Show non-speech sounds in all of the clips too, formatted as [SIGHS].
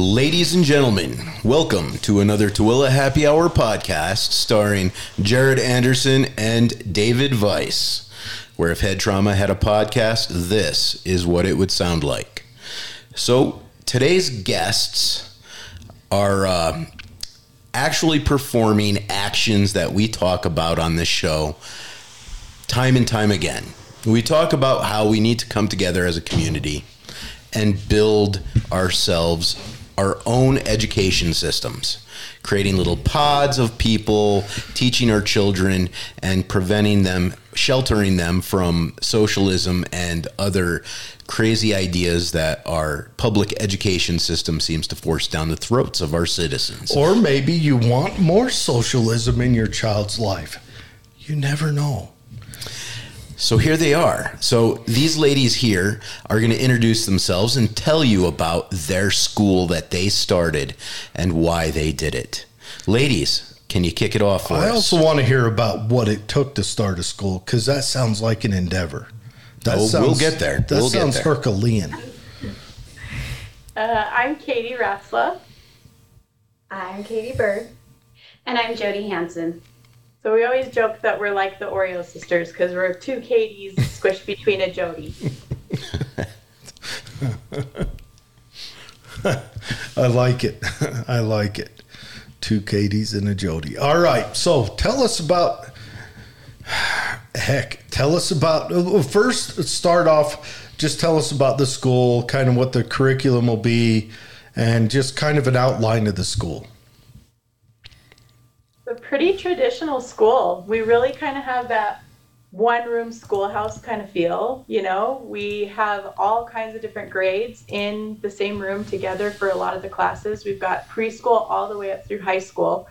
Ladies and gentlemen, welcome to another Tooele Happy Hour podcast starring Jared Anderson and David Weiss, where if head trauma had a podcast, this is what it would sound like. So today's guests are uh, actually performing actions that we talk about on this show time and time again. We talk about how we need to come together as a community and build ourselves our own education systems, creating little pods of people, teaching our children and preventing them, sheltering them from socialism and other crazy ideas that our public education system seems to force down the throats of our citizens. Or maybe you want more socialism in your child's life. You never know. So here they are. So these ladies here are going to introduce themselves and tell you about their school that they started and why they did it. Ladies, can you kick it off for I us? also want to hear about what it took to start a school because that sounds like an endeavor. That Oh, we'll get there. That We'll sounds there. Herculean. Uh, I'm Katie Ratzla. I'm Katie Bird. And I'm Jody Hansen. So we always joke that we're like the Oreo sisters because we're two Katies squished between a Jody. [LAUGHS] I like it. [LAUGHS] I like it. Two Katies and a Jody. All right. So tell us about. [SIGHS] Heck, tell us about. First, start off. Just tell us about the school, kind of what the curriculum will be, and just kind of an outline of the school. A pretty traditional school. We really kind of have that one room schoolhouse kind of feel. You know, we have all kinds of different grades in the same room together for a lot of the classes. We've got preschool all the way up through high school.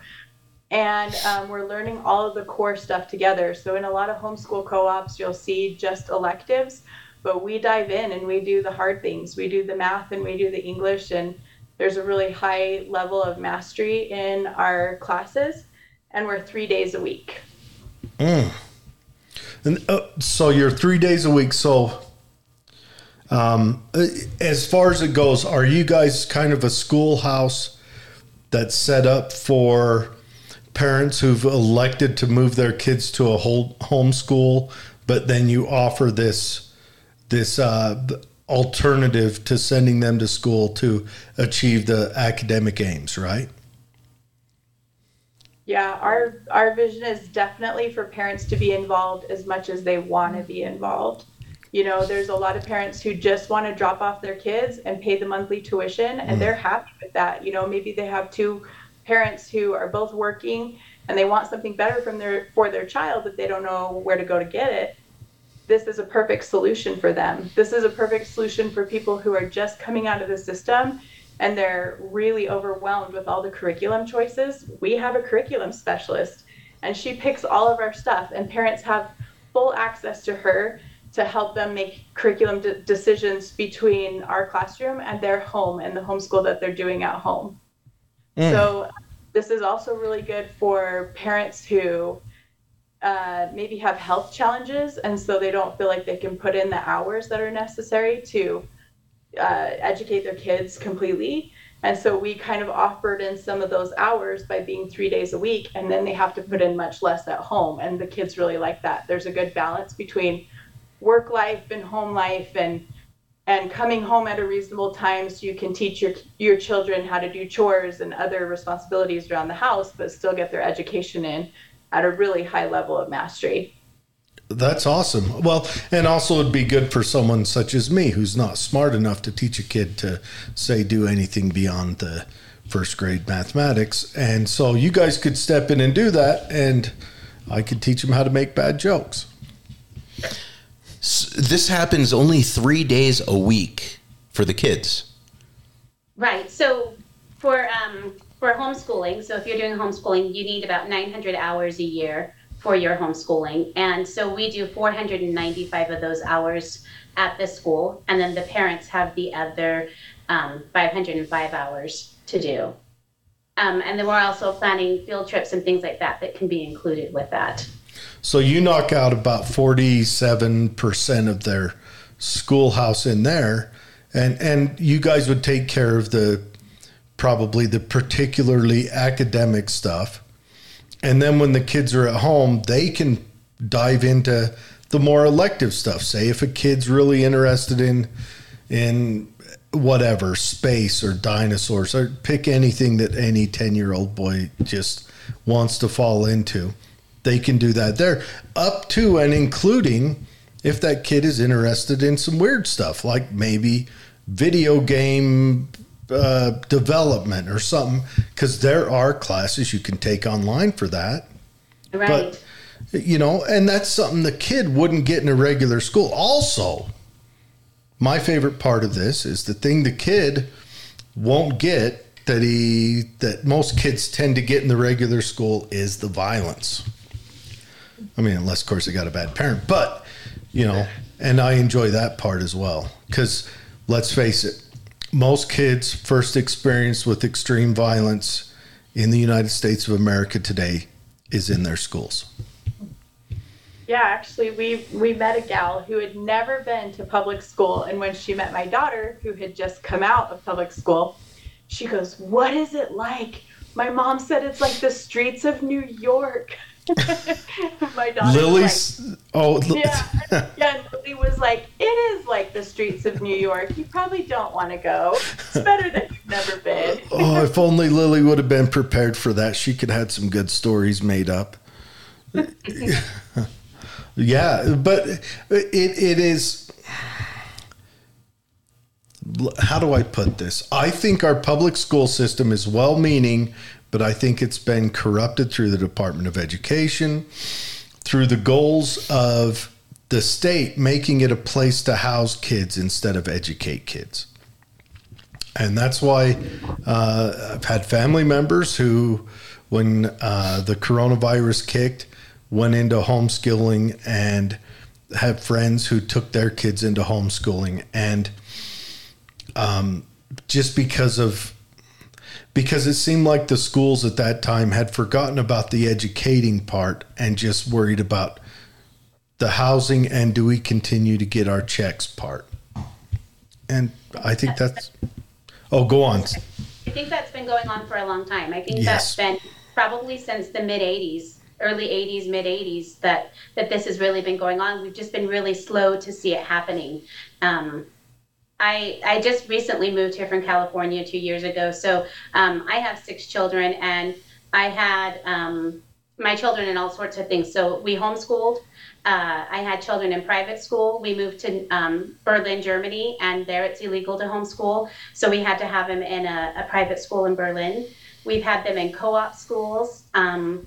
And um, we're learning all of the core stuff together. So, in a lot of homeschool co ops, you'll see just electives, but we dive in and we do the hard things. We do the math and we do the English, and there's a really high level of mastery in our classes and we're three days a week. And uh, so you're three days a week. So, um, uh, as far as it goes, are you guys kind of a schoolhouse that's set up for parents who've elected to move their kids to a whole homeschool, but then you offer this this uh, alternative to sending them to school to achieve the academic aims, right? Yeah, our our vision is definitely for parents to be involved as much as they want to be involved. You know, there's a lot of parents who just want to drop off their kids and pay the monthly tuition and mm. they're happy with that. You know, maybe they have two parents who are both working and they want something better from their for their child but they don't know where to go to get it. This is a perfect solution for them. This is a perfect solution for people who are just coming out of the system and they're really overwhelmed with all the curriculum choices. We have a curriculum specialist and she picks all of our stuff and parents have full access to her to help them make curriculum de- decisions between our classroom and their home and the homeschool that they're doing at home. So this is also really good for parents who uh, maybe have health challenges and so they don't feel like they can put in the hours that are necessary to uh, educate their kids completely. And so we kind of offered in some of those hours by being three days a week, and then they have to put in much less at home. And the kids really like that. There's a good balance between work life and home life, and and coming home at a reasonable time so you can teach your your children how to do chores and other responsibilities around the house, but still get their education in at a really high level of mastery. That's awesome. Well, and also it'd be good for someone such as me who's not smart enough to teach a kid to say do anything beyond the first grade mathematics. And so you guys could step in and do that and I could teach them how to make bad jokes. S- This happens only three days a week for the kids. Right. So for um, for homeschooling, so if you're doing homeschooling, you need about 900 hours a year for your homeschooling, and so we do 495 of those hours at the school, and then the parents have the other um, 505 hours to do. Um, and then we're also planning field trips and things like that that can be included with that. So you knock out about 47% of their schoolhouse in there and and you guys would take care of the probably the particularly academic stuff. And then when the kids are at home, they can dive into the more elective stuff. Say if a kid's really interested in in whatever space or dinosaurs or pick anything that any 10-year-old boy just wants to fall into. They can do that. They're up to and including if that kid is interested in some weird stuff like maybe video game uh, development or something because there are classes you can take online for that. Right. but you know and that's something the kid wouldn't get in a regular school. Also my favorite part of this is the thing the kid won't get that he that most kids tend to get in the regular school is the violence. I mean unless of course they got a bad parent but you know and i enjoy that part as well. Because let's face it most kids first experience with extreme violence in the united states of america today is in their schools Yeah, actually, we we met a gal who had never been to public school, and when she met my daughter, who had just come out of public school, she goes, "What is it like?" My mom said it's like the streets of New York. My daughter, lily's oh Like, yeah, yeah. Lily was like, "It is like the streets of New York. You probably don't want to go. It's better that you've never been." oh if only lily would have been prepared for that she could have had some good stories made up [LAUGHS] yeah but it it is how do i put this i think our public school system is well meaning but i think it's been corrupted through the department of education through the goals of the state making it a place to house kids instead of educate kids and that's why uh, I've had family members who, when uh, the coronavirus kicked, went into homeschooling and have friends who took their kids into homeschooling. And um, just because of because it seemed like the schools at that time had forgotten about the educating part and just worried about the housing and do we continue to get our checks part. And I think that's Oh, go on. I think that's been going on for a long time. I think Yes. that's been probably since the mid 80s, early 80s, mid 80s that that this has really been going on. We've just been really slow to see it happening. Um, I I just recently moved here from California two years ago, so um, I have six children, and I had um, my children in all sorts of things. So we homeschooled. Uh, I had children in private school. We moved to um, Berlin, Germany, and there it's illegal to homeschool. So we had to have them in a, a private school in Berlin. We've had them in co op schools. Um,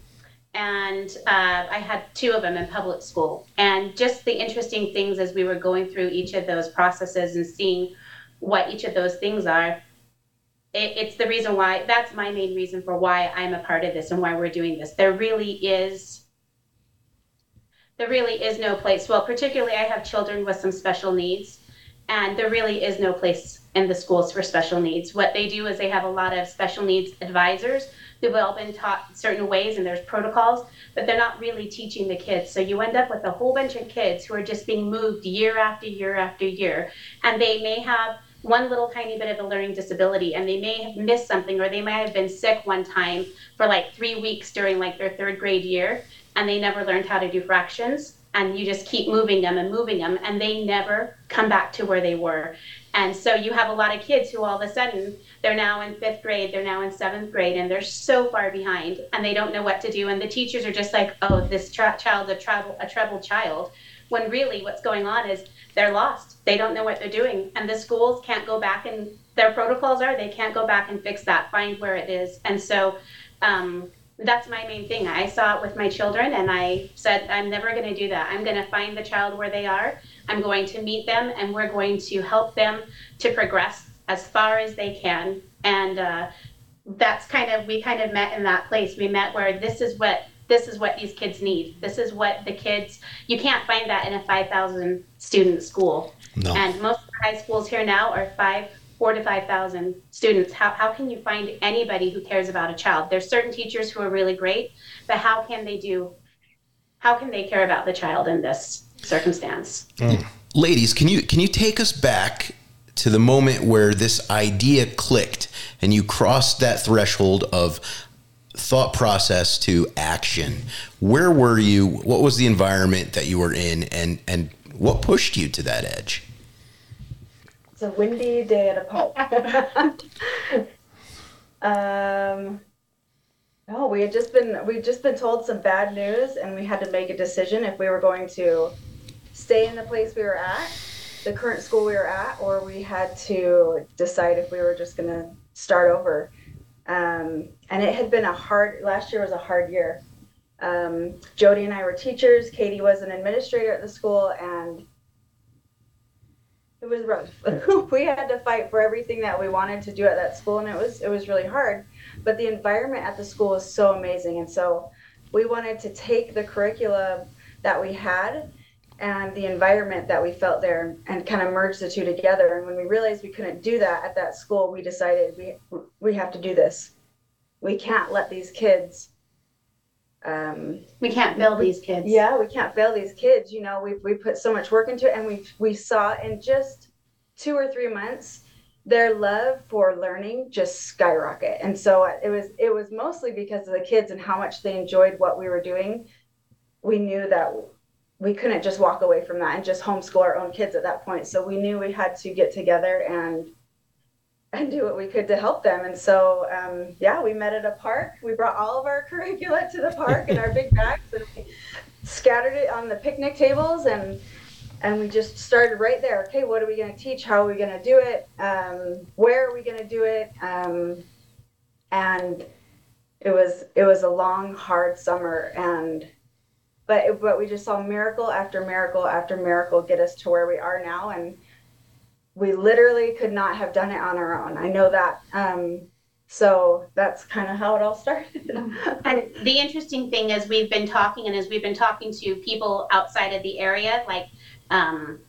and uh, I had two of them in public school. And just the interesting things as we were going through each of those processes and seeing what each of those things are, it, it's the reason why, that's my main reason for why I'm a part of this and why we're doing this. There really is there really is no place. Well, particularly, I have children with some special needs, and there really is no place in the schools for special needs. What they do is they have a lot of special needs advisors who've all been taught certain ways, and there's protocols, but they're not really teaching the kids. So you end up with a whole bunch of kids who are just being moved year after year after year, and they may have one little tiny bit of a learning disability and they may have missed something or they may have been sick one time for like three weeks during like their third grade year and they never learned how to do fractions and you just keep moving them and moving them and they never come back to where they were and so you have a lot of kids who all of a sudden they're now in fifth grade they're now in seventh grade and they're so far behind and they don't know what to do and the teachers are just like oh this tra- child's a travel a troubled child when really what's going on is they're lost they don't know what they're doing and the schools can't go back and their protocols are they can't go back and fix that find where it is and so um, that's my main thing. I saw it with my children and I said, I'm never going to do that. I'm going to find the child where they are. I'm going to meet them and we're going to help them to progress as far as they can. And uh, that's kind of, we kind of met in that place. We met where this is what. This is what these kids need. This is what the kids, you can't find that in a 5,000 student school. No. And most of the high schools here now are five, four to 5,000 students. How, how can you find anybody who cares about a child? There's certain teachers who are really great, but how can they do, how can they care about the child in this circumstance? Ladies, can you can you take us back to the moment where this idea clicked and you crossed that threshold of thought process to action. Where were you? What was the environment that you were in and and what pushed you to that edge? It's a windy day at a pulp. um, no, we had just been we just been told some bad news, and we had to make a decision if we were going to stay in the place we were at, the current school we were at, or we had to decide if we were just going to start over. Um, and it had been a hard. Last year was a hard year. Um, Jody and I were teachers. Katie was an administrator at the school, and it was rough. [LAUGHS] we had to fight for everything that we wanted to do at that school, and it was it was really hard. But the environment at the school was so amazing, and so we wanted to take the curriculum that we had and the environment that we felt there and kind of merge the two together. And when we realized we couldn't do that at that school, we decided we we have to do this. We can't let these kids. Um, we can't fail these kids. Yeah, we can't fail these kids. You know, we we put so much work into it, and we we saw in just two or three months their love for learning just skyrocket. And so it was it was mostly because of the kids and how much they enjoyed what we were doing. We knew that we couldn't just walk away from that and just homeschool our own kids at that point. So we knew we had to get together and and do what we could to help them. And so, um, yeah, we met at a park. We brought all of our [LAUGHS] curricula to the park in our big bags and we scattered it on the picnic tables and and we just started right there. Okay, what are we going to teach? How are we going to do it? Um, where are we going to do it? Um, and it was it was a long, hard summer, and but but we just saw miracle after miracle after miracle get us to where we are now and we literally could not have done it on our own. I know that um, so that's kind of how it all started. [LAUGHS] And the interesting thing is we've been talking and as we've been talking to people outside of the area like um,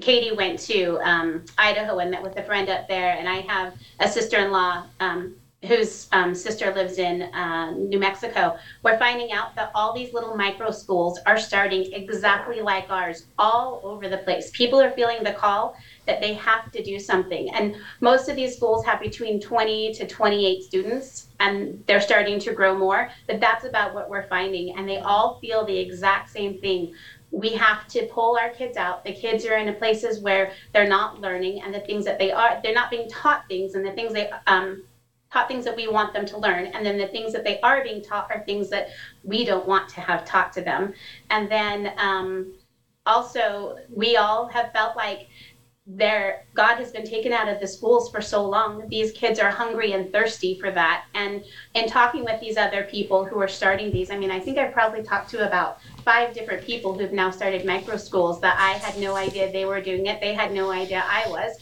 Katie went to um, Idaho and met with a friend up there, and I have a sister-in-law um, whose um, sister lives in uh, New Mexico, we're finding out that all these little micro schools are starting exactly like ours all over the place. People are feeling the call that they have to do something. And most of these schools have between 20 to 28 students, and they're starting to grow more. But that's about what we're finding. And they all feel the exact same thing we have to pull our kids out. The kids are in places where they're not learning, and the things that they are, they're not being taught things, and the things they um, taught things that we want them to learn and then the things that they are being taught are things that we don't want to have taught to them. And then um, also we all have felt like their god has been taken out of the schools for so long. These kids are hungry and thirsty for that. And in talking with these other people who are starting these i mean i think i've probably talked to about five different people who've now started micro schools that i had no idea they were doing it. They had no idea i was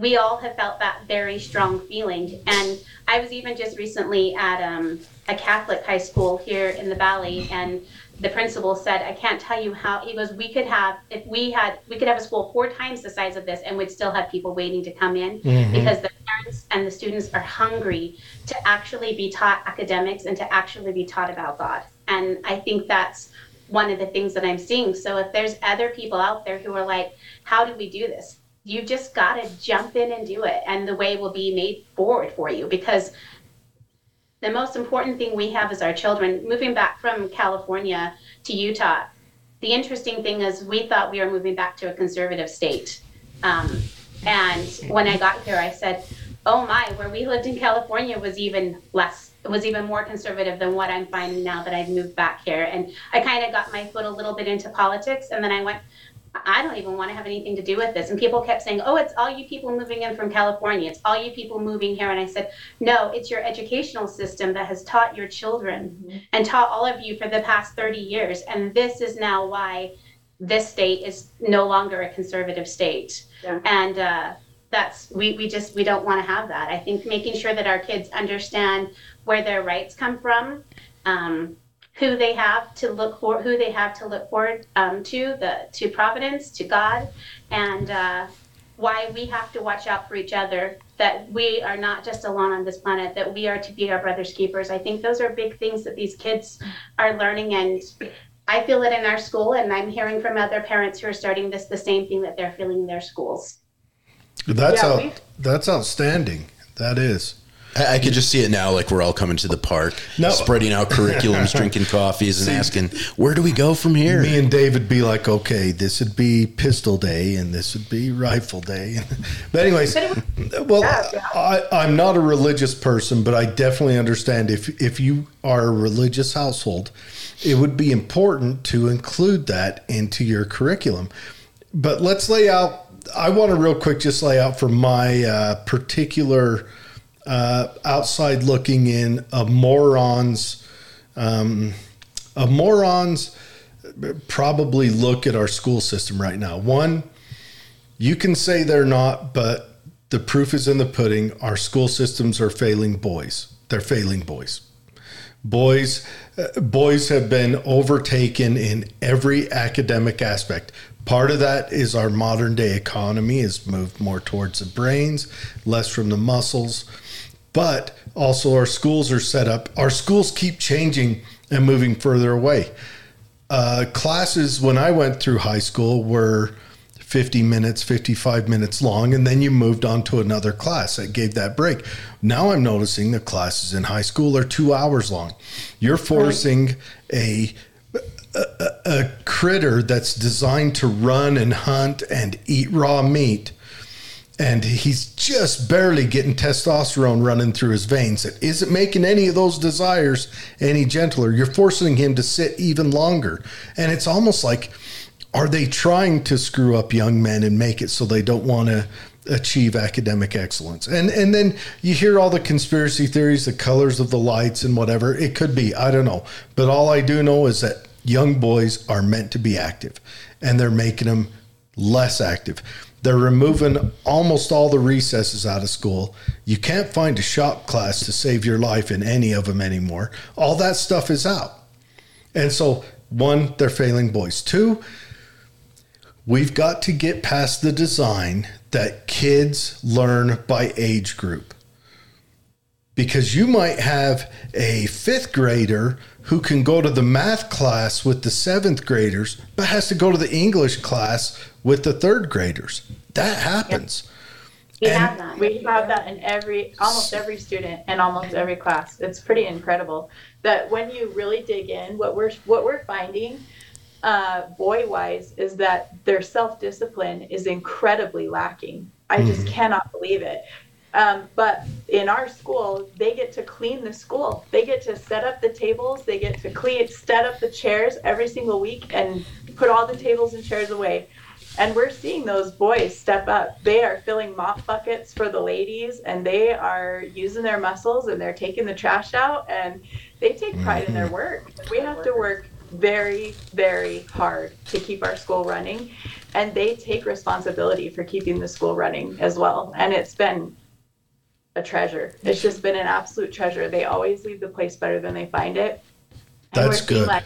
we all have felt that very strong feeling. And I was even just recently at um, a Catholic high school here in the Valley, and the principal said, "I can't tell you how." He goes, "We could have if we had we could have a school four times the size of this, and we'd still have people waiting to come in mm-hmm. because the parents and the students are hungry to actually be taught academics and to actually be taught about God." And I think that's one of the things that I'm seeing. So if there's other people out there who are like, "How do we do this?" You just got to jump in and do it and the way will be made forward for you because the most important thing we have is our children. Moving back from california to utah the interesting thing is we thought we were moving back to a conservative state. Um, and when i got here i said oh my where we lived in california was even less was even more conservative than what i'm finding now that i've moved back here. And i kind of got my foot a little bit into politics and then i went I don't even want to have anything to do with this. And people kept saying, oh, it's all you people moving in from California. It's all you people moving here. And I said, no, it's your educational system that has taught your children mm-hmm. and taught all of you for the past 30 years. And this is now why this state is no longer a conservative state. Yeah. And uh, that's, we, we just, we don't want to have that. I think making sure that our kids understand where their rights come from. Um, who they have to look for, who they have to look forward um, to, the to Providence, to God, and uh, why we have to watch out for each other. That we are not just alone on this planet. That we are to be our brother's keepers. I think those are big things that these kids are learning, and I feel it in our school, and I'm hearing from other parents who are starting this the same thing that they're feeling in their schools. That's Yeah, out, that's outstanding. That is. I, I could just see it now, like we're all coming to the park, No. spreading out curriculums, [LAUGHS] drinking coffees, and asking, "Where do we go from here?" Me and David be like, okay, this would be pistol day and this would be rifle day. [LAUGHS] but anyways, well, I, I'm not a religious person, but I definitely understand if if you are a religious household, it would be important to include that into your curriculum. But let's lay out. I want to real quick just lay out for my uh, particular uh, outside looking in of morons. Um, of morons probably look at our school system right now. One, you can say they're not, but the proof is in the pudding. Our school systems are failing boys. They're failing boys. Boys, uh, boys have been overtaken in every academic aspect. Part of that is our modern day economy has moved more towards the brains, less from the muscles. But also, our schools are set up. Our schools keep changing and moving further away uh, classes when I went through high school were 50 minutes, 55 minutes long, and then you moved on to another class that gave that break. Now I'm noticing the classes in high school are two hours long. You're forcing a, a, a critter that's designed to run and hunt and eat raw meat. And he's just barely getting testosterone running through his veins. It isn't making any of those desires any gentler. You're forcing him to sit even longer. And it's almost like, are they trying to screw up young men and make it so they don't want to achieve academic excellence? And and then you hear all the conspiracy theories, the colors of the lights and whatever. It could be, I don't know. But all I do know is that young boys are meant to be active and they're making them less active. They're removing almost all the recesses out of school. You can't find a shop class to save your life in any of them anymore. All that stuff is out. And so, one, they're failing boys. Two, we've got to get past the design that kids learn by age group. Because you might have a fifth grader who can go to the math class with the seventh graders, but has to go to the English class with the third graders. That happens. We And have that. We have that in every, almost every student and almost every class. It's pretty incredible that when you really dig in, what we're what we're finding, uh, boy wise, is that their self discipline is incredibly lacking. I just cannot believe it. Um, but in our school, they get to clean the school. They get to set up the tables. They get to clean, set up the chairs every single week, and put all the tables and chairs away. And we're seeing those boys step up. They are filling mop buckets for the ladies and they are using their muscles and they're taking the trash out and they take pride in their mm-hmm. work. We have to work very, very hard to keep our school running and they take responsibility for keeping the school running as well. And it's been a treasure. It's just been an absolute treasure. They always leave the place better than they find it. And That's good. Like,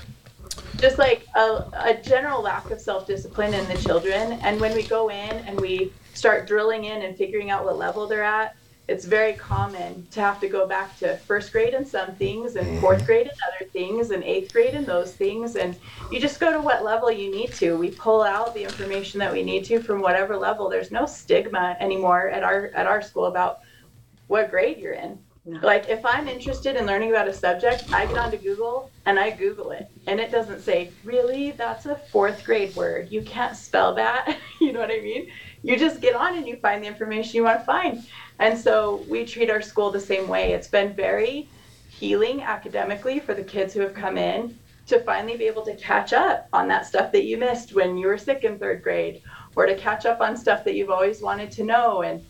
just like a, a general lack of self-discipline in the children. And when we go in and we start drilling in and figuring out what level they're at it's very common to have to go back to first grade in some things and fourth grade in other things and eighth grade in those things. And you just go to what level you need to. We pull out the information that we need to from whatever level. There's no stigma anymore at our at our school about what grade you're in like if I'm interested in learning about a subject, I get onto Google and I Google it, and it doesn't say really that's a fourth grade word. You can't spell that. [LAUGHS] you know what I mean? You just get on and you find the information you want to find. And so we treat our school the same way. It's been very healing academically for the kids who have come in to finally be able to catch up on that stuff that you missed when you were sick in third grade, or to catch up on stuff that you've always wanted to know and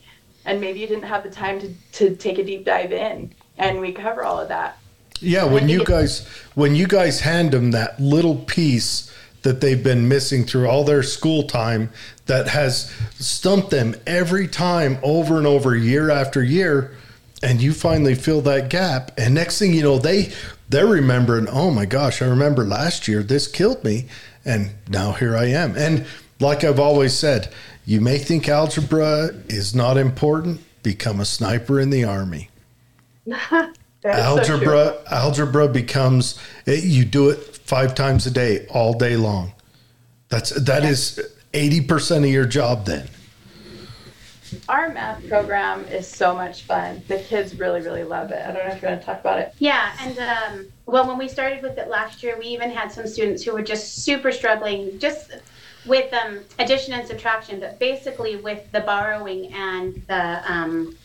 and maybe you didn't have the time to, to take a deep dive in and we cover all of that. Yeah, when you guys when you guys hand them that little piece that they've been missing through all their school time that has stumped them every time over and over year after year and you finally fill that gap and next thing you know they they're remembering oh my gosh i remember last year this killed me and now here i am. And like i've always said you may think algebra is not important become a sniper in the army [LAUGHS] That's so algebra algebra becomes it, you do it five times a day all day long that's that is 80% of your job then our math program is so much fun. The kids really, really love it. I don't know if you want to talk about it. Yeah, and um, well, when we started with it last year, we even had some students who were just super struggling, just with um, addition and subtraction, but basically with the borrowing and the um,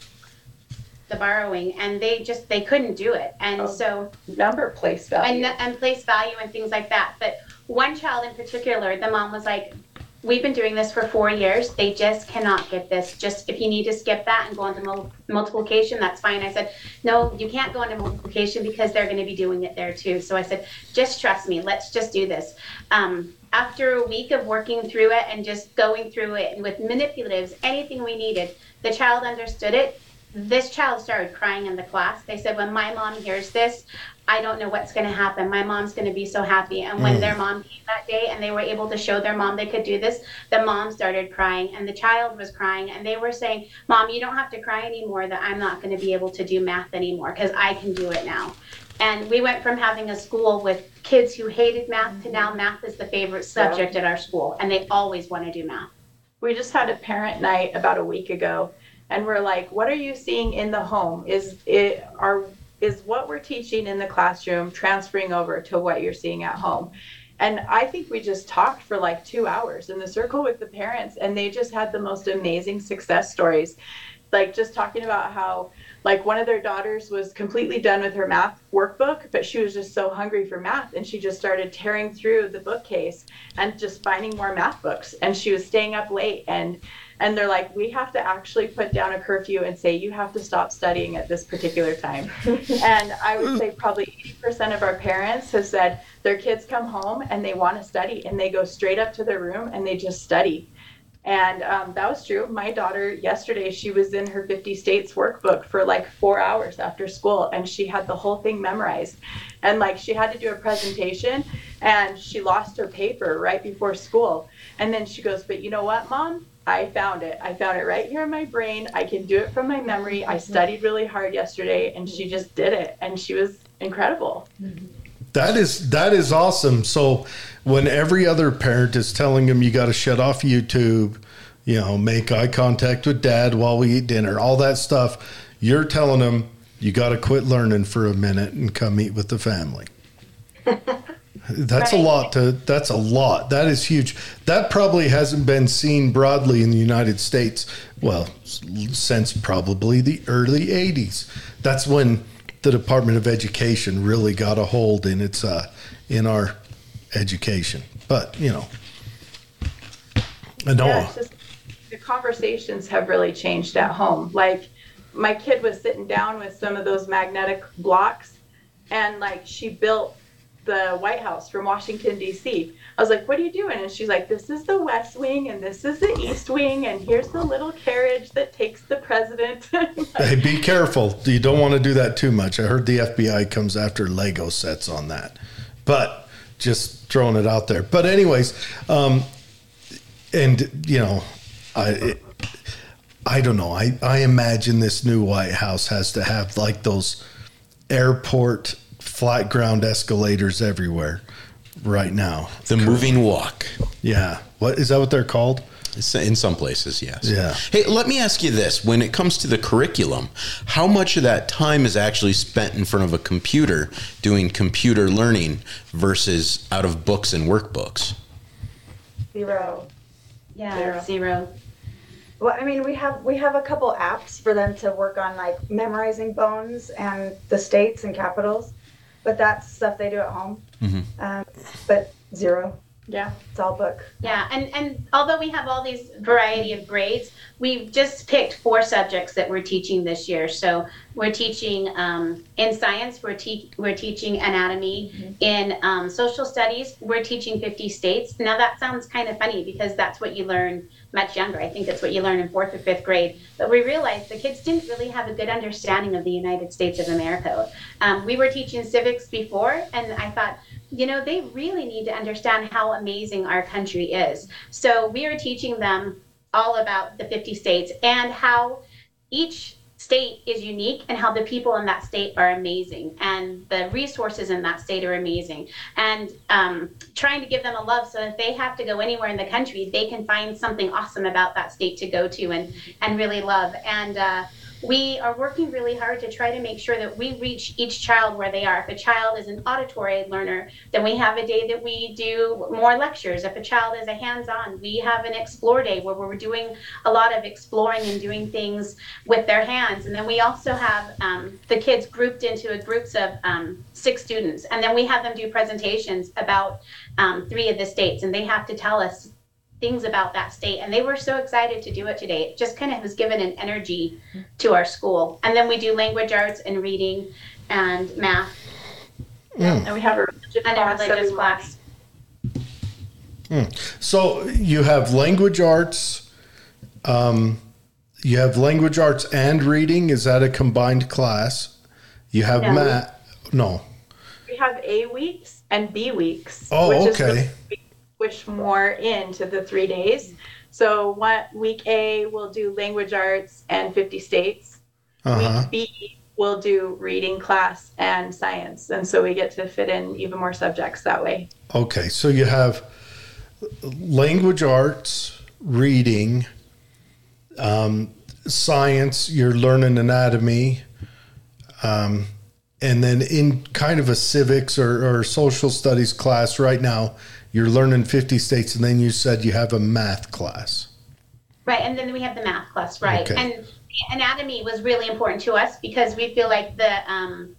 the borrowing, and they just they couldn't do it, and Oh. so Number place value. and and place value and things like that. But one child in particular, the mom was like, "We've been doing this for four years. They just cannot get this. Just if you need to skip that and go into mul- multiplication, that's fine." I said, "No, you can't go into multiplication because they're going to be doing it there too." So I said, "Just trust me. Let's just do this." Um, after a week of working through it and just going through it and with manipulatives, anything we needed, the child understood it. This child started crying in the class. They said, "When my mom hears this, I don't know what's going to happen. My mom's going to be so happy. And when mm. their mom came that day and they were able to show their mom they could do this, the mom started crying and the child was crying. And they were saying, Mom, you don't have to cry anymore that I'm not going to be able to do math anymore because I can do it now. And we went from having a school with kids who hated math to now mm-hmm. math is the favorite subject at our school. And they always want to do math. we just had a parent night about a week ago and we're like what are you seeing in the home is it are is what we're teaching in the classroom transferring over to what you're seeing at home and i think we just talked for like two hours in the circle with the parents and they just had the most amazing success stories like just talking about how like one of their daughters was completely done with her math workbook but she was just so hungry for math and she just started tearing through the bookcase and just finding more math books. And she was staying up late and and they're like we have to actually put down a curfew and say you have to stop studying at this particular time. [LAUGHS] And i would say probably 80% of our parents have said their kids come home and they want to study and they go straight up to their room and they just study and um, that was true. My daughter, yesterday, she was in her 50 states workbook for like four hours after school, and she had the whole thing memorized. And like she had to do a presentation, and she lost her paper right before school. And then she goes, But you know what, mom? I found it. I found it right here in my brain. I can do it from my memory. I studied really hard yesterday, and she just did it. And she was incredible. That is that is awesome. So when every other parent is telling them you got to shut off YouTube, you know, make eye contact with dad while we eat dinner, all that stuff, you're telling them you got to quit learning for a minute and come eat with the family. [LAUGHS] That's a lot to that's a lot. That is huge. That probably hasn't been seen broadly in the United States well since probably the early 80s. That's when the Department of Education really got a hold in its uh in our education. But, you know, I know. Yeah, it's just the conversations have really changed at home. Like my kid was sitting down with some of those magnetic blocks and like she built the White House from Washington D.C. I was like, "What are you doing?" And she's like, "This is the West Wing and this is the East Wing and here's the little carriage that takes the president." [LAUGHS] Hey, be careful. You don't want to do that too much. I heard the FBI comes after Lego sets on that. But just throwing it out there. But anyways, um, and you know, I it, I don't know. I I imagine this new White House has to have like those airport flat ground escalators everywhere right now. The moving walk. Yeah. What is that what they're called? In some places, yes. Yeah. Hey, let me ask you this. When it comes to the curriculum, how much of that time is actually spent in front of a computer doing computer learning versus out of books and workbooks? Zero. Yeah, Zero. zero. Well, I mean, we have we have a couple apps for them to work on like memorizing bones and the states and capitals, but that's stuff they do at home. Mhm. Um, but zero. yeah. It's all book. Yeah, and, and although we have all these variety of grades, we've just picked four subjects that we're teaching this year. So we're teaching um, in science, we're, te- we're teaching anatomy. In um, social studies, we're teaching 50 states. Now that sounds kind of funny because that's what you learn much younger. I think that's what you learn in fourth or fifth grade. But we realized the kids didn't really have a good understanding of the United States of America. Um, we were teaching civics before, and I thought, you know, they really need to understand how amazing our country is. So we are teaching them all about the 50 states and how each state is unique and how the people in that state are amazing. And the resources in that state are amazing. And um, trying to give them a love so that they have to go anywhere in the country they can find something awesome about that state to go to and and really love. And uh, we are working really hard to try to make sure that we reach each child where they are. If a child is an auditory learner, then we have a day that we do more lectures. If a child is a hands on, we have an explore day where we're doing a lot of exploring and doing things with their hands. And then we also have um, the kids grouped into groups of um, six students. And then we have them do presentations about um, three of the states, and they have to tell us things about that state and they were so excited to do it today it just kind of has given an energy to our school and then we do language arts and reading and math and we have a religion and a class religious every class So you have language arts. Um, you have language arts and reading. Is that a combined class? You have No. math. No. We have A weeks and B weeks. Oh, which okay. Is really, push more into the three days. So what week A will do language arts and 50 states. Uh huh. Week B will do reading class and science. And so we get to fit in even more subjects that way. Okay. So you have language arts, reading, um, science. You're learning anatomy. Um, and then in kind of a civics or, or social studies class right now, you're learning 50 states. And then you said you have a math class. Right, and then we have the math class, right? Okay. And anatomy was really important to us because we feel like the um,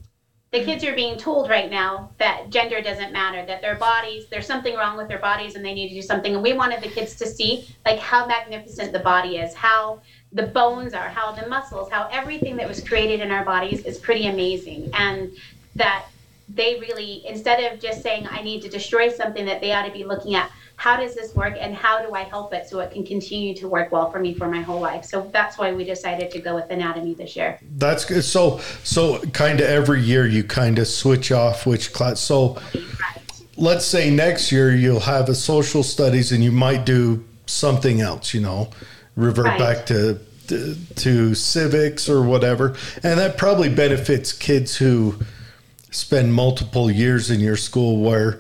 the kids are being told right now that gender doesn't matter, that their bodies, there's something wrong with their bodies, and they need to do something. And we wanted the kids to see like how magnificent the body is, how the bones are, how the muscles, how everything that was created in our bodies is pretty amazing, and that they really instead of just saying I need to destroy something, that they ought to be looking at how does this work and how do I help it so it can continue to work well for me for my whole life. So that's why we decided to go with anatomy this year. That's good. So, so kind of every year you kind of switch off which class. So, let's say next year you'll have a social studies and you might do something else. You know, revert Right. back to, to to civics or whatever, and that probably benefits kids who spend multiple years in your school where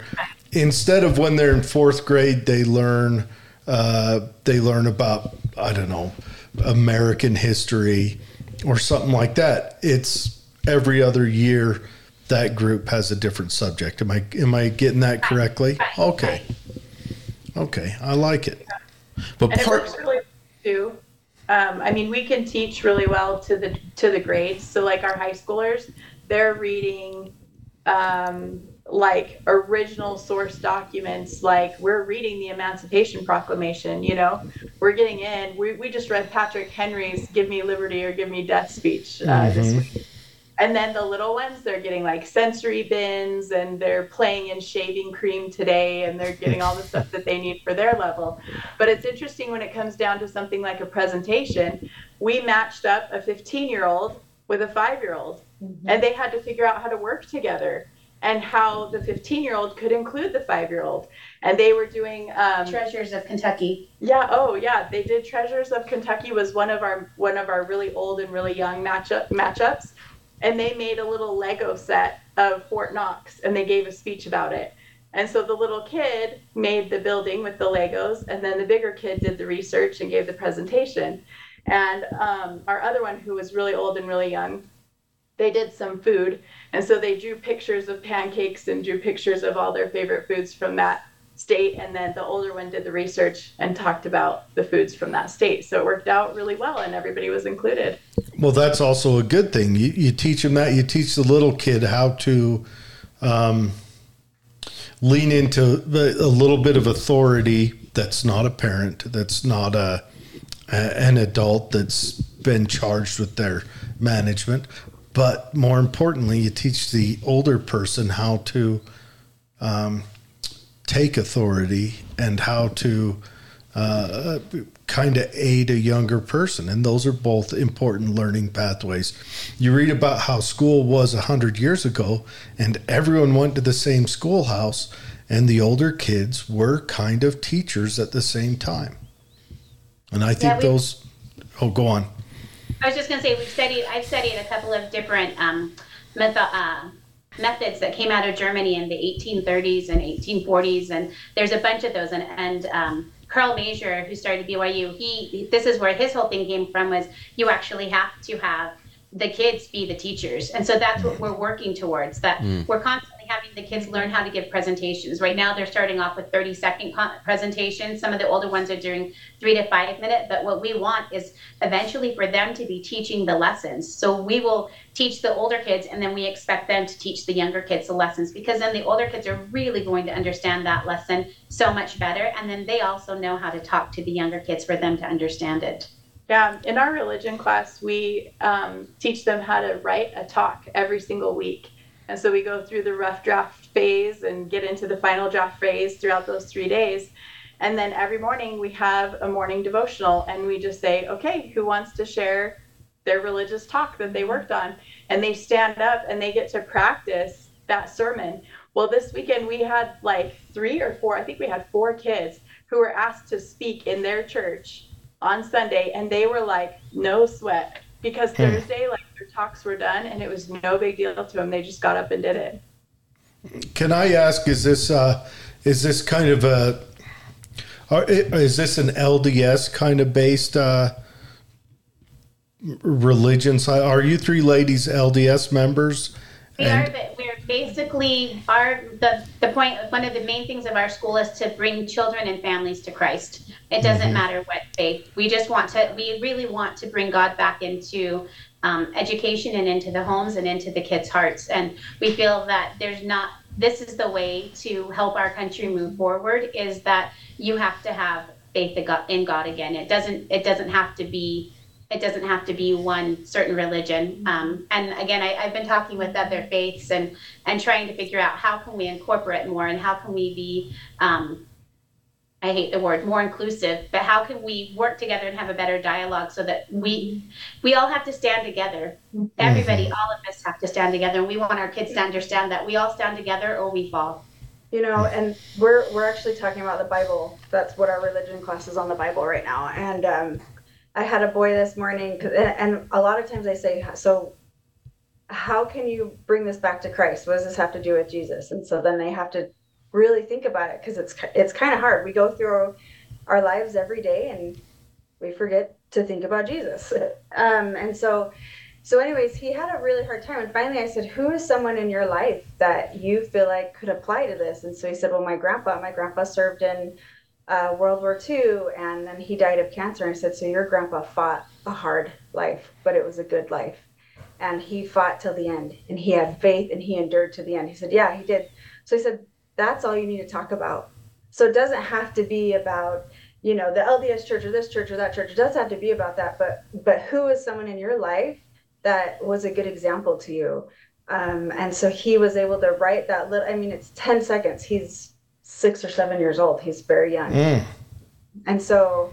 instead of when they're in fourth grade they learn uh, they learn about i don't know american history or something like that. It's every other year that group has a different subject. Am i am i getting that correctly? Okay. Okay. I like it. But and it part works really too. Um, I mean, we can teach really well to the to the grades. So, like our high schoolers, they're reading um, like original source documents. Like we're reading the Emancipation Proclamation. You know, we're getting in. We we just read Patrick Henry's "Give Me Liberty" or "Give Me Death" speech uh, this week. And then the little ones, they're getting like sensory bins and they're playing in shaving cream today and they're getting all the stuff that they need for their level. But it's interesting when it comes down to something like a presentation. We matched up a 15 year old with a five year old and they had to figure out how to work together and how the 15 year old could include the five year old. And they were doing um, Treasures of Kentucky. yeah, oh yeah, they did Treasures of Kentucky was one of our one of our really old and really young matchup matchups, and they made a little Lego set of Fort Knox and they gave a speech about it. And so the little kid made the building with the Legos, and then the bigger kid did the research and gave the presentation. And um, our other one, who was really old and really young, they did some food, and so they drew pictures of pancakes and drew pictures of all their favorite foods from that state and then the older one did the research and talked about the foods from that state so it worked out really well and everybody was included Well, that's also a good thing. You, you teach them that. You teach the little kid how to um, lean into the, a little bit of authority that's not a parent, that's not a, a an adult that's been charged with their management. But more importantly, you teach the older person how to um, take authority and how to uh, kind of aid a younger person. And those are both important learning pathways. You read about how school was 100 years ago, and everyone went to the same schoolhouse, and the older kids were kind of teachers at the same time. And I think we- those, oh, go on. I was just going to say we've studied. I've studied a couple of different um, method, uh, methods that came out of Germany in the 1830s and 1840s, and there's a bunch of those. And, and um, Karl Maeser, who started BYU, he this is where his whole thing came from was you actually have to have the kids be the teachers, and so that's what we're working towards. That mm. we're constantly having the kids learn how to give presentations. Right now, they're starting off with 30 second presentations. Some of the older ones are doing three to five minute. But what we want is eventually for them to be teaching the lessons. So we will teach the older kids, and then we expect them to teach the younger kids the lessons because then the older kids are really going to understand that lesson so much better. And then they also know how to talk to the younger kids for them to understand it. Yeah, in our religion class, we um, teach them how to write a talk every single week. And so we go through the rough draft phase and get into the final draft phase throughout those three days. And then every morning we have a morning devotional and we just say, okay, who wants to share their religious talk that they worked on? And they stand up and they get to practice that sermon. Well, this weekend we had like three or four, I think we had four kids who were asked to speak in their church on Sunday and they were like, no sweat because. Thursday, like their talks were done and it was no big deal to them. They just got up and did it. Can I ask? Is this uh, is this kind of a is this an LDS kind of based uh, religion? Are you three ladies LDS members? We and- are. We're basically our the the point. One of the main things of our school is to bring children and families to Christ. It doesn't mm-hmm. matter what faith. We just want to. We really want to bring God back into um, education and into the homes and into the kids' hearts. And we feel that there's not. This is the way to help our country move forward. Is that you have to have faith in God again. It doesn't. It doesn't have to be it doesn't have to be one certain religion. Um, and again, I, have been talking with other faiths and and trying to figure out how can we incorporate more and how can we be um, I hate the word more inclusive, but how can we work together and have a better dialogue so that we we all have to stand together. Everybody, mm-hmm. all of us have to stand together, and we want our kids to understand that we all stand together or we fall. You know, and we're we're actually talking about the Bible. That's what our religion class is on the Bible right now, and um, I had a boy this morning, and a lot of times I say, so how can you bring this back to Christ? What does this have to do with Jesus? And so then they have to really think about it because it's it's kind of hard. We go through our lives every day and we forget to think about Jesus. Um, and so, so anyways, he had a really hard time. And finally, I said, "Who is someone in your life that you feel like could apply to this?" And so he said, "Well, my grandpa. My grandpa served in." Uh, World War II, and then he died of cancer. And I said, So your grandpa fought a hard life, but it was a good life. And he fought till the end, and he had faith, and he endured to the end. He said, Yeah, he did. So he said, That's all you need to talk about. So it doesn't have to be about, you know, the LDS church or this church or that church. It does have to be about that, but but who is someone in your life that was a good example to you? Um, and so he was able to write that little. I mean, it's ten seconds. He's six or seven years old. He's very young. Mm. And so,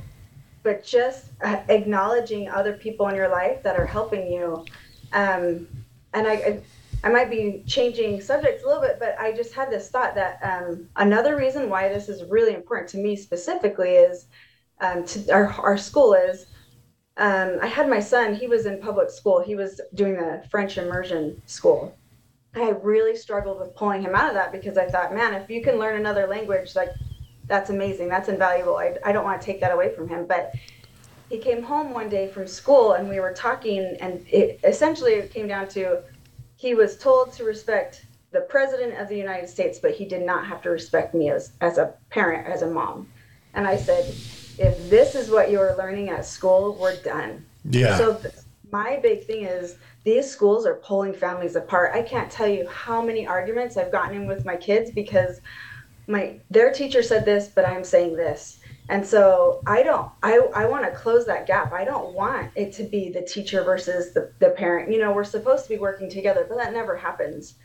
but just uh, acknowledging other people in your life that are helping you. Um, and I, I, I, might be changing subjects a little bit, but I just had this thought that um, another reason why this is really important to me specifically is um, to our, our school is um, I had my son, he was in public school. He was doing the French immersion school. I really struggled with pulling him out of that because I thought, man, if you can learn another language, like that's amazing. That's invaluable. I, I don't want to take that away from him. But he came home one day from school and we were talking, and it essentially it came down to he was told to respect the president of the United States, but he did not have to respect me as, as a parent, as a mom. And I said, if this is what you're learning at school, we're done. Yeah. So th- my big thing is these schools are pulling families apart. I can't tell you how many arguments I've gotten in with my kids because my their teacher said this, but I'm saying this. And so I don't I, I want to close that gap. I don't want it to be the teacher versus the, the parent. You know, we're supposed to be working together, but that never happens.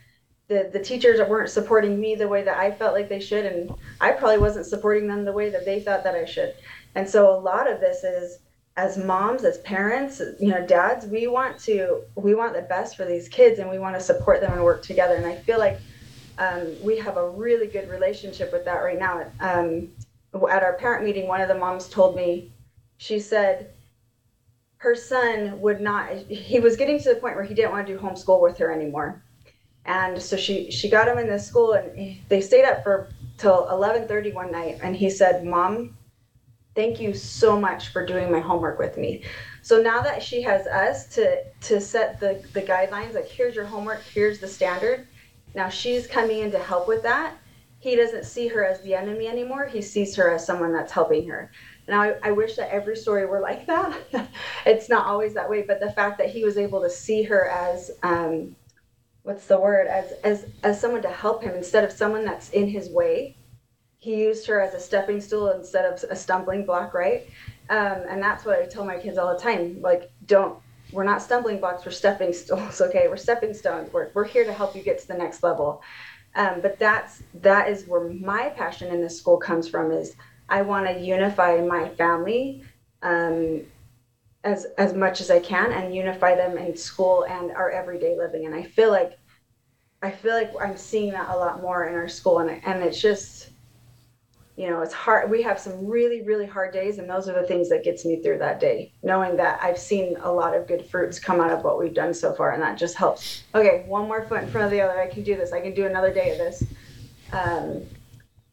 The the teachers weren't supporting me the way that I felt like they should, and I probably wasn't supporting them the way that they thought that I should. And so a lot of this is as moms as parents you know dads we want to we want the best for these kids and we want to support them and work together. And i feel like um, we have a really good relationship with that right now. Um, at our parent meeting one of the moms told me she said her son would not he was getting to the point where he didn't want to do homeschool with her anymore. And so she she got him in this school and they stayed up for till 11:30 one night. And he said mom thank you so much for doing my homework with me. So now that she has us to to set the the guidelines like here's your homework here's the standard. Now she's coming in to help with that. He doesn't see her as the enemy anymore. He sees her as someone that's helping her. Now I, I wish that every story were like that. [LAUGHS] It's not always that way but the fact that he was able to see her as um, what's the word? As as as someone to help him instead of someone that's in his way he used her as a stepping stool instead of a stumbling block right? Um, and that's what i tell my kids all the time like don't we're not stumbling blocks we're stepping [LAUGHS] stools okay? We're stepping stones we're, we're here to help you get to the next level. Um, but that's that is where my passion in this school comes from is i want to unify my family um, as as much as I can and unify them in school and our everyday living. And I feel like I feel like I'm seeing that a lot more in our school, and and it's just you know it's hard we have some really really hard days and those are the things that gets me through that day knowing that i've seen a lot of good fruits come out of what we've done so far and that just helps. Okay one more foot in front of the other i can do this i can do another day of this. Um,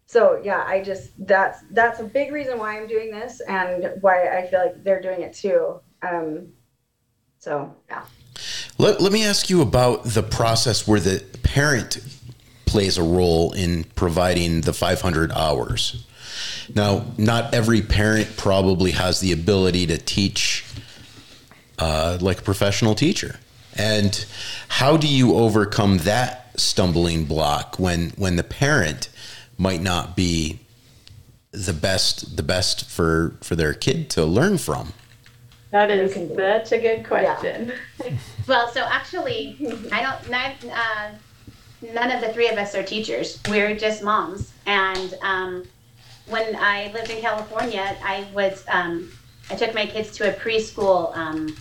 so yeah i just that's that's a big reason why i'm doing this and why i feel like they're doing it too um, so yeah. Let, let me ask you about the process where the parent plays a role in providing the 500 hours. Now, not every parent probably has the ability to teach uh, like a professional teacher. And how do you overcome that stumbling block when when the parent might not be the best the best for for their kid to learn from? That is such a good question. Well, so actually, I don't. Not, uh, none of the three of us are teachers. We're just moms. And um, when I lived in California, I was um, I took my kids to a preschool, um,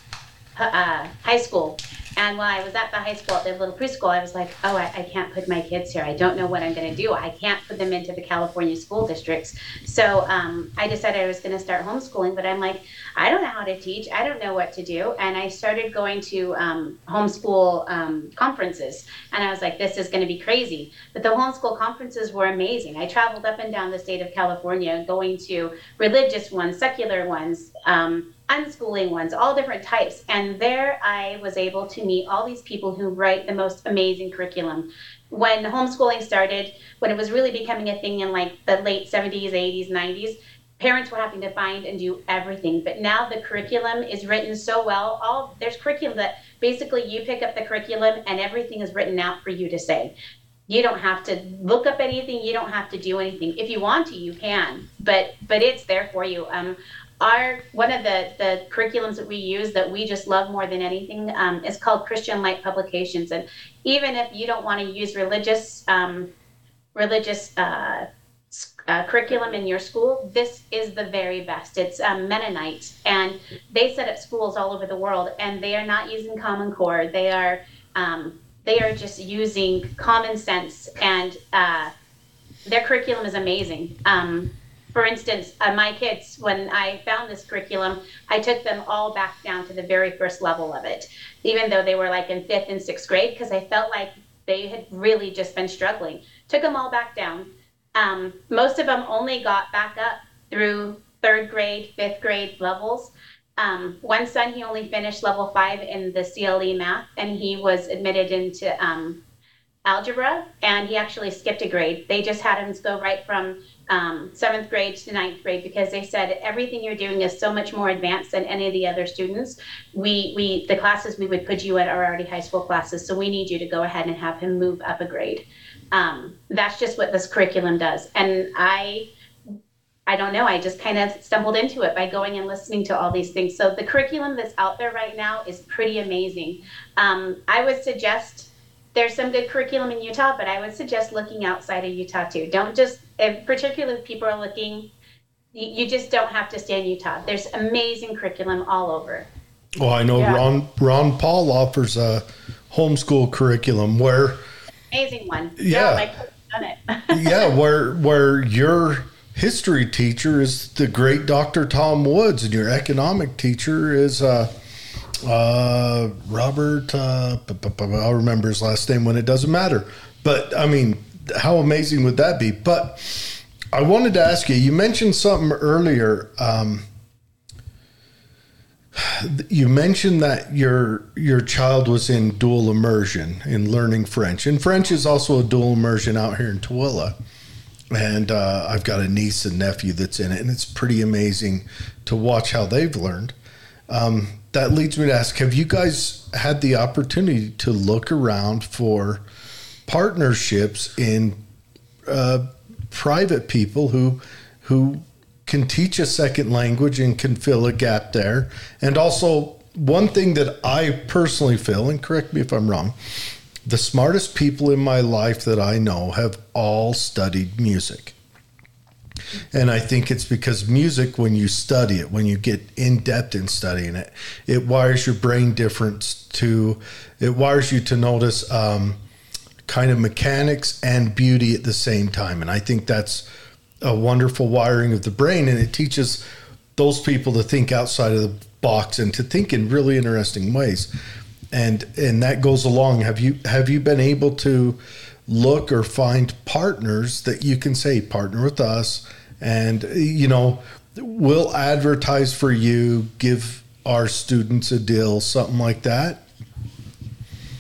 uh, high school. And while I was at the high school, at the little preschool, I was like, oh, I, I can't put my kids here. I don't know what I'm going to do. I can't put them into the California school districts. So um, I decided I was going to start homeschooling. But I'm like, I don't know how to teach. I don't know what to do. And I started going to um, homeschool um, conferences. And I was like, this is going to be crazy. But the homeschool conferences were amazing. I traveled up and down the state of California going to religious ones, secular ones, um, unschooling ones, all different types. And there I was able to meet all these people who write the most amazing curriculum. When homeschooling started, when it was really becoming a thing in like the late 70s, 80s, 90s, parents were having to find and do everything but now the curriculum is written so well all there's curriculum that basically you pick up the curriculum and everything is written out for you to say you don't have to look up anything you don't have to do anything if you want to you can but but it's there for you um our one of the the curriculums that we use that we just love more than anything um, is called christian light publications and even if you don't want to use religious um, religious uh, uh, curriculum in your school, this is the very best. It's um, Mennonite, and they set up schools all over the world, and they are not using Common Core. They are um, they are just using common sense, and uh, their curriculum is amazing. Um, for instance, uh, my kids, when I found this curriculum, I took them all back down to the very first level of it, even though they were like in fifth and sixth grade, because I felt like they had really just been struggling. Took them all back down um, most of them only got back up through third grade, fifth grade levels. Um, one son, he only finished level five in the CLE math, and he was admitted into um, algebra, and he actually skipped a grade. They just had him go right from um, seventh grade to ninth grade because they said everything you're doing is so much more advanced than any of the other students. We, we, the classes we would put you at are already high school classes, so we need you to go ahead and have him move up a grade. Um, that's just what this curriculum does. And i i don't know i just kind of stumbled into it by going and listening to all these things. So the curriculum that's out there right now is pretty amazing. Um, i would suggest there's some good curriculum in utah but i would suggest looking outside of utah too. Don't just if particularly if people are looking you, you just don't have to stay in utah there's amazing curriculum all over Well, I know Yeah. Ron Ron Paul offers a homeschool curriculum where amazing one Yeah. it [LAUGHS] yeah, where where your history teacher is the great Dr. Tom Woods and your economic teacher is uh Uh, Robert. Uh, I'll remember his last name when it doesn't matter. But I mean, how amazing would that be? But I wanted to ask you. You mentioned something earlier. Um, you mentioned that your your child was in dual immersion in learning French, and French is also a dual immersion out here in Tooele. And uh, I've got a niece and nephew that's in it, and it's pretty amazing to watch how they've learned. Um, that leads me to ask: Have you guys had the opportunity to look around for partnerships in uh, private people who who can teach a second language and can fill a gap there. And also, one thing that I personally feel, and correct me if I'm wrong, the smartest people in my life that I know have all studied music. And I think it's because music, when you study it, when you get in depth in studying it, it wires your brain different to, it wires you to notice um, kind of mechanics and beauty at the same time. And I think that's a wonderful wiring of the brain, and it teaches those people to think outside of the box and to think in really interesting ways. And and that goes along. Have you have you been able to look or find partners that you can say partner with us, and you know we'll advertise for you, give our students a deal, something like that.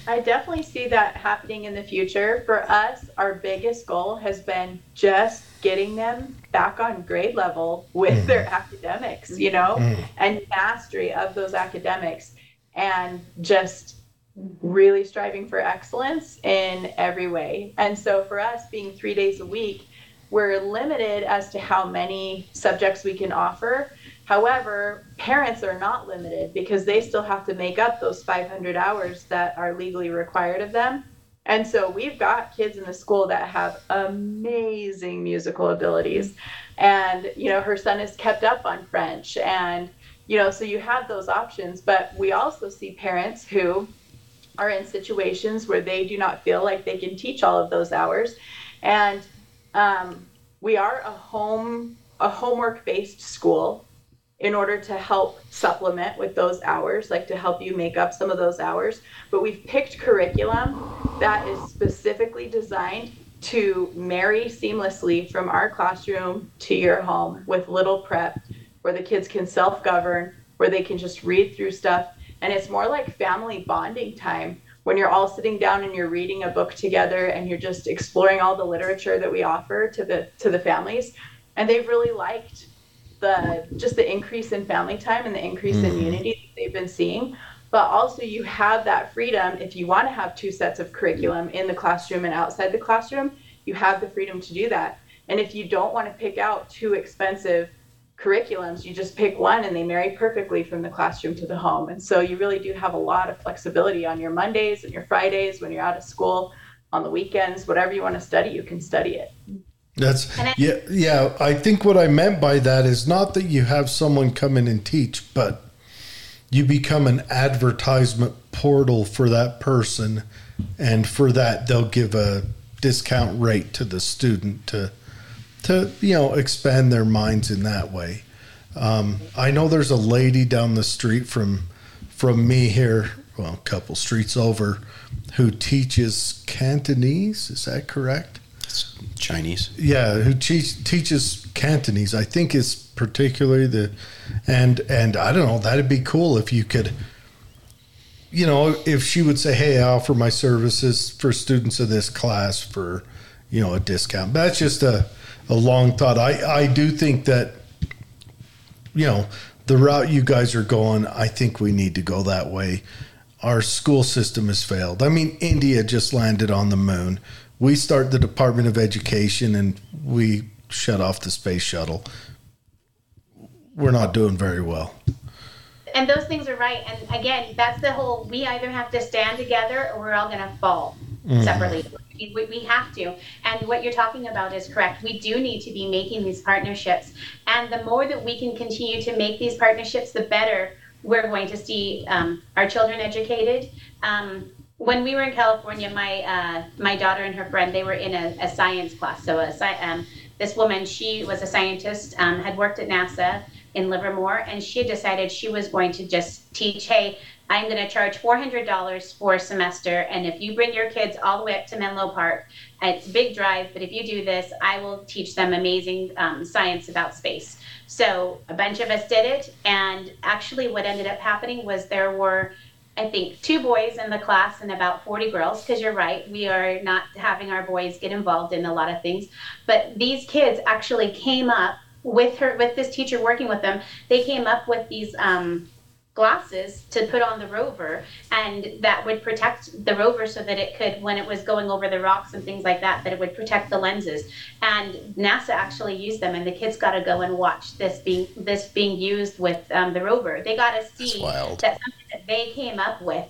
I definitely see that happening in the future. For us, our biggest goal has been just getting them back on grade level with mm. their academics, you know, mm. and mastery of those academics and just really striving for excellence in every way. And so for us being 3 days a week, we're limited as to how many subjects we can offer. However, parents are not limited because they still have to make up those 500 hours that are legally required of them. And so we've got kids in the school that have amazing musical abilities. And, you know, her son is kept up on French. And, you know, so you have those options. But we also see parents who are in situations where they do not feel like they can teach all of those hours. And um, we are a home, a homework based school in order to help supplement with those hours, like to help you make up some of those hours. But we've picked curriculum that is specifically designed to marry seamlessly from our classroom to your home with little prep, where the kids can self govern, where they can just read through stuff. And it's more like family bonding time when you're all sitting down and you're reading a book together and you're just exploring all the literature that we offer to the to the families and they've really liked the just the increase in family time and the increase mm-hmm. in unity that they've been seeing. But also you have that freedom if you want to have two sets of curriculum in the classroom and outside the classroom you have the freedom to do that. And if you don't want to pick out two expensive curriculums you just pick one and they marry perfectly from the classroom to the home. And so you really do have a lot of flexibility on your mondays and your fridays when you're out of school on the weekends whatever you want to study you can study it that's yeah, yeah. I think what I meant by that is not that you have someone come in and teach, but you become an advertisement portal for that person, and for that they'll give a discount rate to the student to to you know expand their minds in that way. Um, I know there's a lady down the street from from me here, well, a couple streets over, who teaches Cantonese. Is that correct? Chinese. Yeah, who te- teaches Cantonese. I think is particularly the, and and I don't know. That'd be cool if you could. You know, if she would say, "Hey, I offer my services for students of this class for, you know, a discount." But that's just a a long thought. I I do think that, you know, the route you guys are going, I think we need to go that way. Our school system has failed. I mean, India just landed on the moon we start the Department of Education and we shut off the space shuttle. We're not doing very well. And those things are right. And again, that's the whole we either have to stand together or we're all going to fall mm-hmm. separately. We, we have to. And what you're talking about is correct. We do need to be making these partnerships. And the more that we can continue to make these partnerships, the better we're going to see um, our children educated. Um, when we were in California, my uh, my daughter and her friend they were in a, a science class. So a, um, this woman, she was a scientist, um, had worked at NASA in Livermore, and she decided she was going to just teach. Hey, I'm going to charge $400 for a semester. And if you bring your kids all the way up to Menlo Park, it's a big drive, but if you do this, I will teach them amazing um, science about space. So a bunch of us did it. And actually, what ended up happening was there were I think two boys in the class and about 40 girls, because you're right, we are not having our boys get involved in a lot of things. But these kids actually came up with her, with this teacher working with them, they came up with these um, glasses to put on the rover and that would protect the rover so that it could when it was going over the rocks and things like that that it would protect the lenses. And nasa actually used them and the kids got to go and watch this being this being used with um, the rover. They got to see that something that they came up with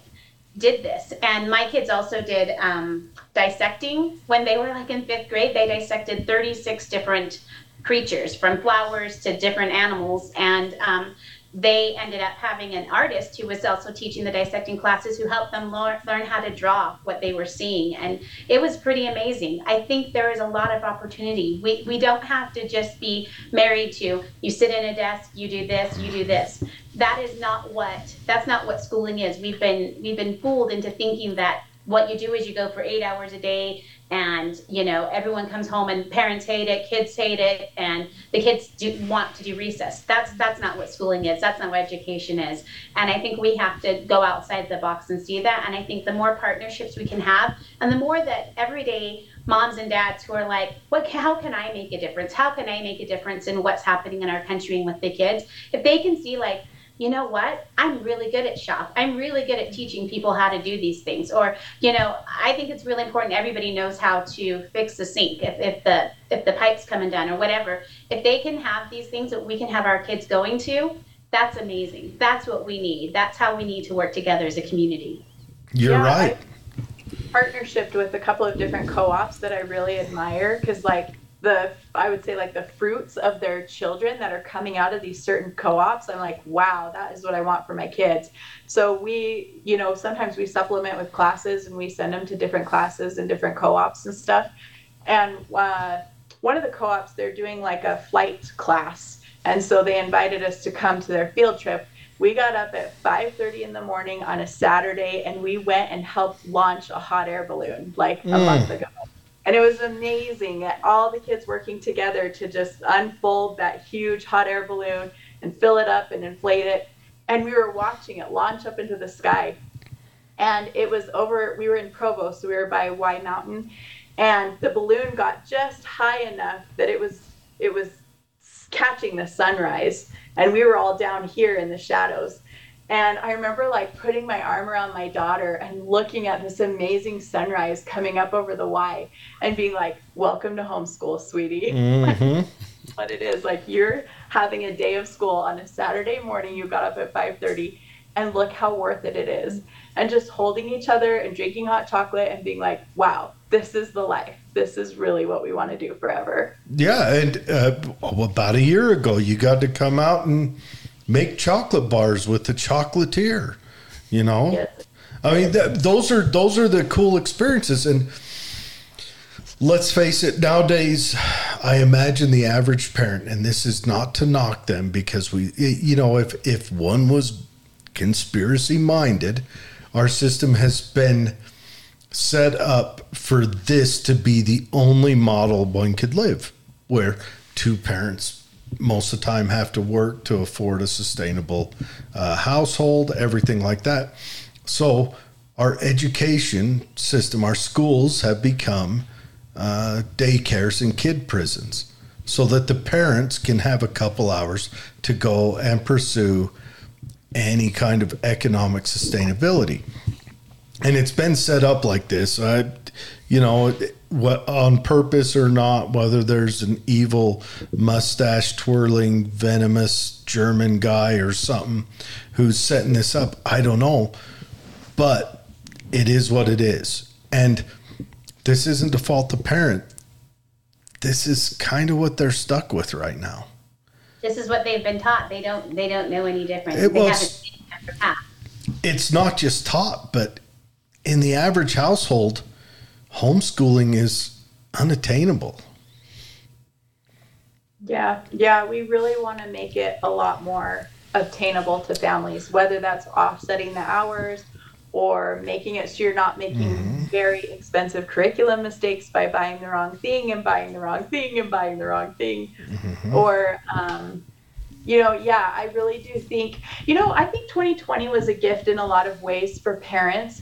did this. And my kids also did um, dissecting. When they were like in fifth grade they dissected 36 different creatures from flowers to different animals. And um, they ended up having an artist who was also teaching the dissecting classes who helped them learn, learn how to draw what they were seeing. And it was pretty amazing. I think there is a lot of opportunity. We, we don't have to just be married to you sit in a desk you do this you do this. That is not what that's not what schooling is. We've been we've been fooled into thinking that what you do is you go for eight hours a day and you know everyone comes home and parents hate it kids hate it and the kids do want to do recess. That's that's not what schooling is. That's not what education is. And i think we have to go outside the box and see that. And i think the more partnerships we can have and the more that everyday moms and dads who are like what how can i make a difference? How can i make a difference in what's happening in our country and with the kids? If they can see like you know what? I'm really good at shop. I'm really good at teaching people how to do these things. Or, you know, I think it's really important everybody knows how to fix the sink if, if the if the pipe's coming down or whatever. If they can have these things that we can have our kids going to, that's amazing. That's what we need. That's how we need to work together as a community. You're yeah, right. I partnershiped with a couple of different co-ops that I really admire because like the I would say like the fruits of their children that are coming out of these certain co-ops. I'm like, wow, that is what I want for my kids. So we, you know, sometimes we supplement with classes and we send them to different classes and different co-ops and stuff. And uh, one of the co-ops, they're doing like a flight class, and so they invited us to come to their field trip. We got up at 5:30 in the morning on a Saturday, and we went and helped launch a hot air balloon like a mm. month ago and it was amazing at all the kids working together to just unfold that huge hot air balloon and fill it up and inflate it. And we were watching it launch up into the sky. And it was over we were in provo so we were by y mountain. And the balloon got just high enough that it was it was catching the sunrise. And we were all down here in the shadows and I remember like putting my arm around my daughter and looking at this amazing sunrise coming up over the Y and being like, Welcome to homeschool, sweetie. Mm-hmm. [LAUGHS] what it is. Like you're having a day of school on a Saturday morning, you got up at 5:30 and look how worth it it is. And just holding each other and drinking hot chocolate and being like, wow, this is the life. This is really what we want to do forever. Yeah. And uh, about a year ago, you got to come out and make chocolate bars with the chocolatier. You know, yes. I mean, that, those are those are the cool experiences. And let's face it, nowadays, I imagine the average parent, and this is not to knock them because we, you know, if if one was conspiracy minded, our system has been set up for this to be the only model one could live, where two parents most of the time have to work to afford a sustainable uh, household, everything like that. So, our education system, our schools have become uh, daycares and kid prisons so that the parents can have a couple hours to go and pursue any kind of economic sustainability. And it's been set up like this. I, you know, what on purpose or not, whether there's an evil mustache twirling, venomous German guy or something who's setting this up, I don't know. But it is what it is. And this isn't to fault the parent. This is kind of what they're stuck with right now. This is what they've been taught. They don't they don't know any different. It was, it's not just taught, but in the average household, homeschooling is unattainable. Yeah, yeah, we really want to make it a lot more obtainable to families, whether that's offsetting the hours or making it so you're not making mm-hmm. very expensive curriculum mistakes by buying the wrong thing and buying the wrong thing and buying the wrong thing. Mm-hmm. Or, um, you know, yeah, I really do think, you know, I think 2020 was a gift in a lot of ways for parents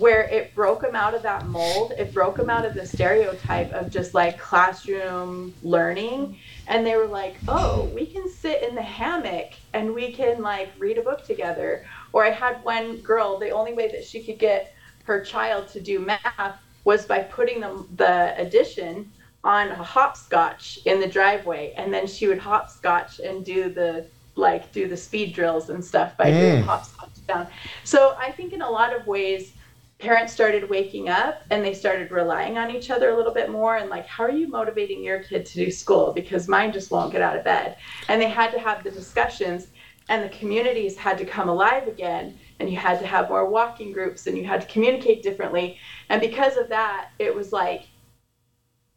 where it broke them out of that mold. It broke them out of the stereotype of just like classroom learning. And they were like, oh, we can sit in the hammock and we can like read a book together. Or I had one girl, the only way that she could get her child to do math was by putting the, the addition on a hopscotch in the driveway. And then she would hopscotch and do the like do the speed drills and stuff by mm. doing hopscotch down. So I think in a lot of ways, parents started waking up and they started relying on each other a little bit more and like how are you motivating your kid to do school? Because mine just won't get out of bed. And they had to have the discussions and the communities had to come alive again and you had to have more walking groups and you had to communicate differently. And because of that it was like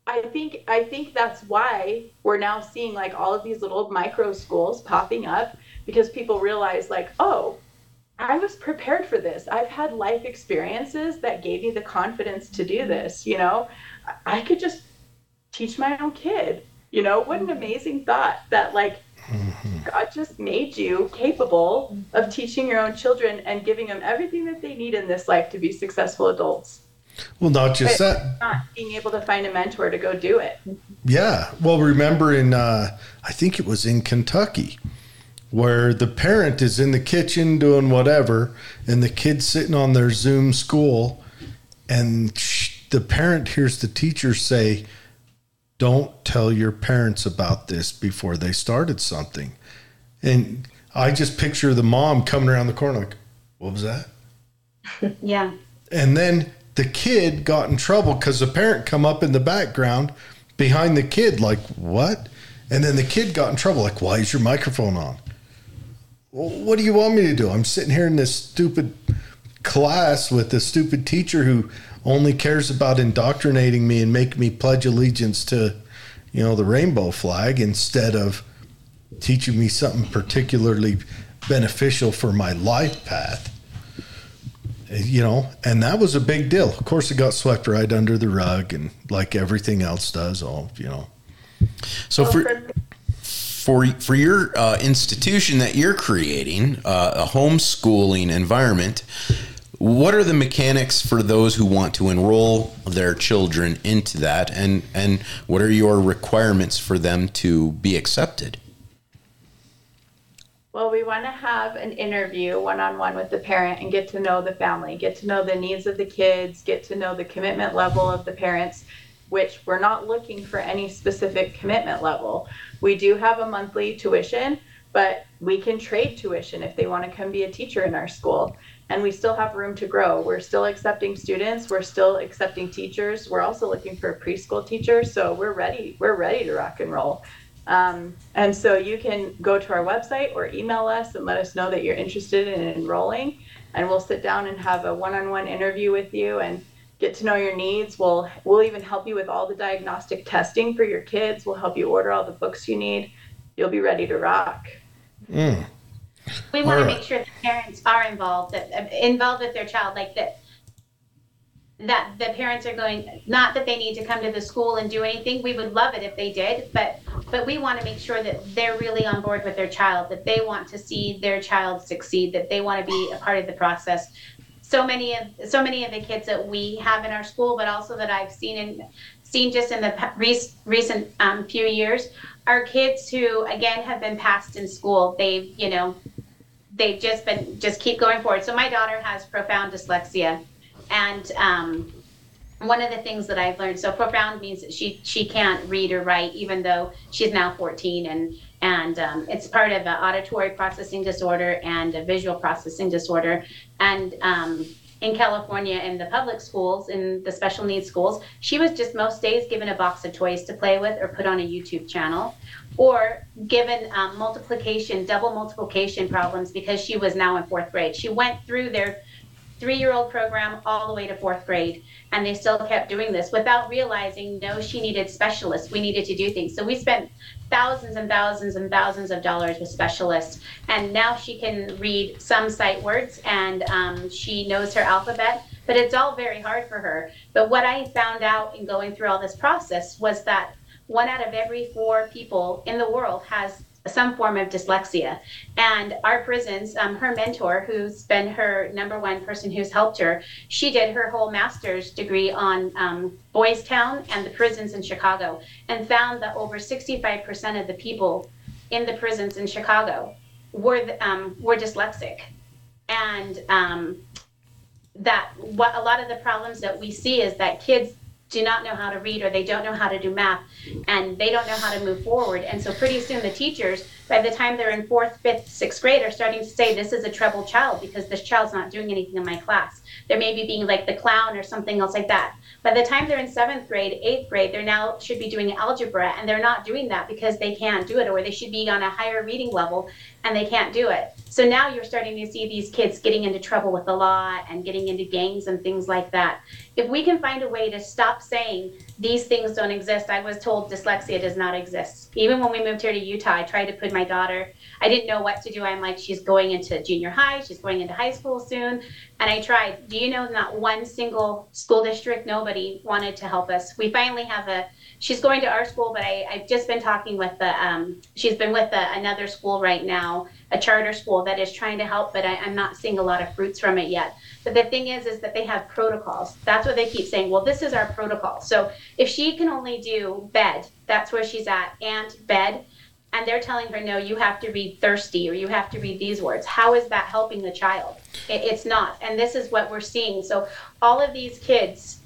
i think i think that's why we're now seeing like all of these little micro schools popping up because people realize like oh I was prepared for this. I've had life experiences that gave me the confidence to do this. You know, I could just teach my own kid. You know, what an amazing thought that, like, mm-hmm. God just made you capable of teaching your own children and giving them everything that they need in this life to be successful adults. Well, not just but that. Not being able to find a mentor to go do it. Yeah. Well, remember in, uh, I think it was in Kentucky where the parent is in the kitchen doing whatever and the kid's sitting on their Zoom school and the parent hears the teacher say, Don't tell your parents about this before they started something. And I just picture the mom coming around the corner like, What was that? [LAUGHS] Yeah. And then the kid got in trouble because the parent come up in the background behind the kid like, What? And then the kid got in trouble like, Why is your microphone on? Well, what do you want me to do? I'm sitting here in this stupid class with a stupid teacher who only cares about indoctrinating me and make me pledge allegiance to, you know, the rainbow flag instead of teaching me something particularly beneficial for my life path. You know, and that was a big deal. Of course, it got swept right under the rug, and like everything else does, all you know. So for for for your uh, institution that you're creating, uh, a homeschooling environment, what are the mechanics for those who want to enroll their children into that, and and what are your requirements for them to be accepted? Well, we want to have an interview one on one with the parent and get to know the family, get to know the needs of the kids, get to know the commitment level of the parents, which we're not looking for any specific commitment level. We do have a monthly tuition, but we can trade tuition if they want to come be a teacher in our school. And we still have room to grow. We're still accepting students, we're still accepting teachers. We're also looking for a preschool teacher, so we're ready. We're ready to rock and roll. Um, and so you can go to our website or email us and let us know that you're interested in enrolling, and we'll sit down and have a one-on-one interview with you and get to know your needs. We'll we'll even help you with all the diagnostic testing for your kids. We'll help you order all the books you need. You'll be ready to rock. Mm. We want to make sure the parents are involved, that uh, involved with their child, like that. That the parents are going, not that they need to come to the school and do anything. We would love it if they did, but but we want to make sure that they're really on board with their child, that they want to see their child succeed, that they want to be a part of the process so many of so many of the kids that we have in our school, but also that I've seen in seen just in the recent um, few years, are kids who again have been passed in school. They've you know they've just been just keep going forward. So my daughter has profound dyslexia, and um, one of the things that I've learned so profound means that she she can't read or write even though she's now 14 and and um, it's part of an auditory processing disorder and a visual processing disorder. And um, in California, in the public schools, in the special needs schools, she was just most days given a box of toys to play with or put on a YouTube channel, or given um, multiplication, double multiplication problems because she was now in fourth grade. She went through their three year old program all the way to fourth grade. And they still kept doing this without realizing, no, she needed specialists. We needed to do things. So we spent thousands and thousands and thousands of dollars with specialists. And now she can read some sight words and um, she knows her alphabet, but it's all very hard for her. But what I found out in going through all this process was that one out of every four people in the world has some form of dyslexia. And our prisons, um, her mentor, who's been her number one person who's helped her, she did her whole master's degree on um, Boys Town and the prisons in Chicago and found that over 65% of the people in the prisons in Chicago were, um, were dyslexic. And um, that what a lot of the problems that we see is that kids do not know how to read or they don't know how to do math and they don't know how to move forward. And so pretty soon the teachers, by the time they're in fourth, fifth, sixth grade, are starting to say this is a troubled child because this child's not doing anything in my class. They're maybe being like the clown or something else like that. By the time they're in seventh grade, eighth grade, they're now should be doing algebra and they're not doing that because they can't do it or they should be on a higher reading level and they can't do it. So now you're starting to see these kids getting into trouble with the law and getting into gangs and things like that. If we can find a way to stop saying these things don't exist, I was told dyslexia does not exist. Even when we moved here to Utah, I tried to put my daughter, I didn't know what to do. I'm like, she's going into junior high, she's going into high school soon. And I tried. Do you know not one single school district, nobody wanted to help us? We finally have a she's going to our school, but I, I've just been talking with the, um, she's been with the, another school right now, a charter school that is trying to help, but I, I'm not seeing a lot of fruits from it yet. But the thing is, is that they have protocols. That's what they keep saying. Well, this is our protocol. So if she can only do bed, that's where she's at, and bed, and they're telling her, no, you have to read thirsty or you have to read these words. How is that helping the child? It, it's not. And this is what we're seeing. So all of these kids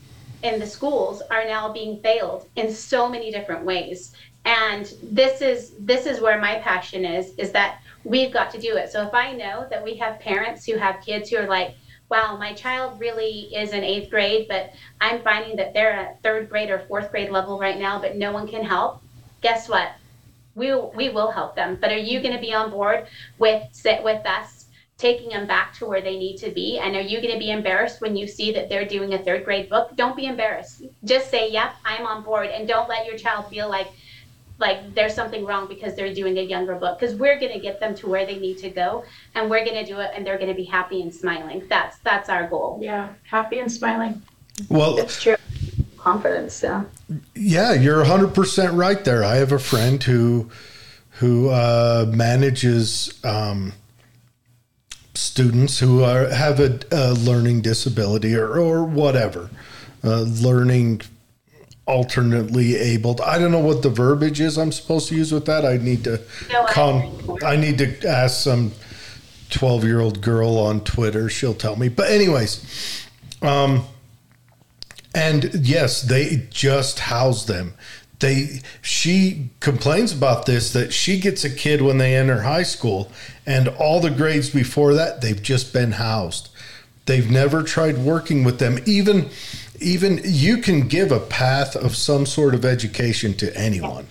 in the schools are now being failed in so many different ways and this is this is where my passion is is that we've got to do it so if i know that we have parents who have kids who are like wow my child really is in eighth grade but i'm finding that they're at third grade or fourth grade level right now but no one can help guess what we, we will help them but are you going to be on board with sit with us taking them back to where they need to be. And are you going to be embarrassed when you see that they're doing a third grade book? Don't be embarrassed. Just say, "Yep, I'm on board," and don't let your child feel like like there's something wrong because they're doing a younger book because we're going to get them to where they need to go and we're going to do it and they're going to be happy and smiling that's that's our goal yeah happy and smiling well it's true confidence yeah yeah you're 100% right there i have a friend who who uh, manages um, students who are have a, a learning disability or, or whatever, uh, learning alternately abled. I don't know what the verbiage is I'm supposed to use with that. I need to No, I con- I need to ask some 12 year old girl on Twitter. She'll tell me. But anyways, um, and yes, they just house them. They she complains about this that she gets a kid when they enter high school, and all the grades before that they've just been housed. They've never tried working with them. Even even you can give a path of some sort of education to anyone.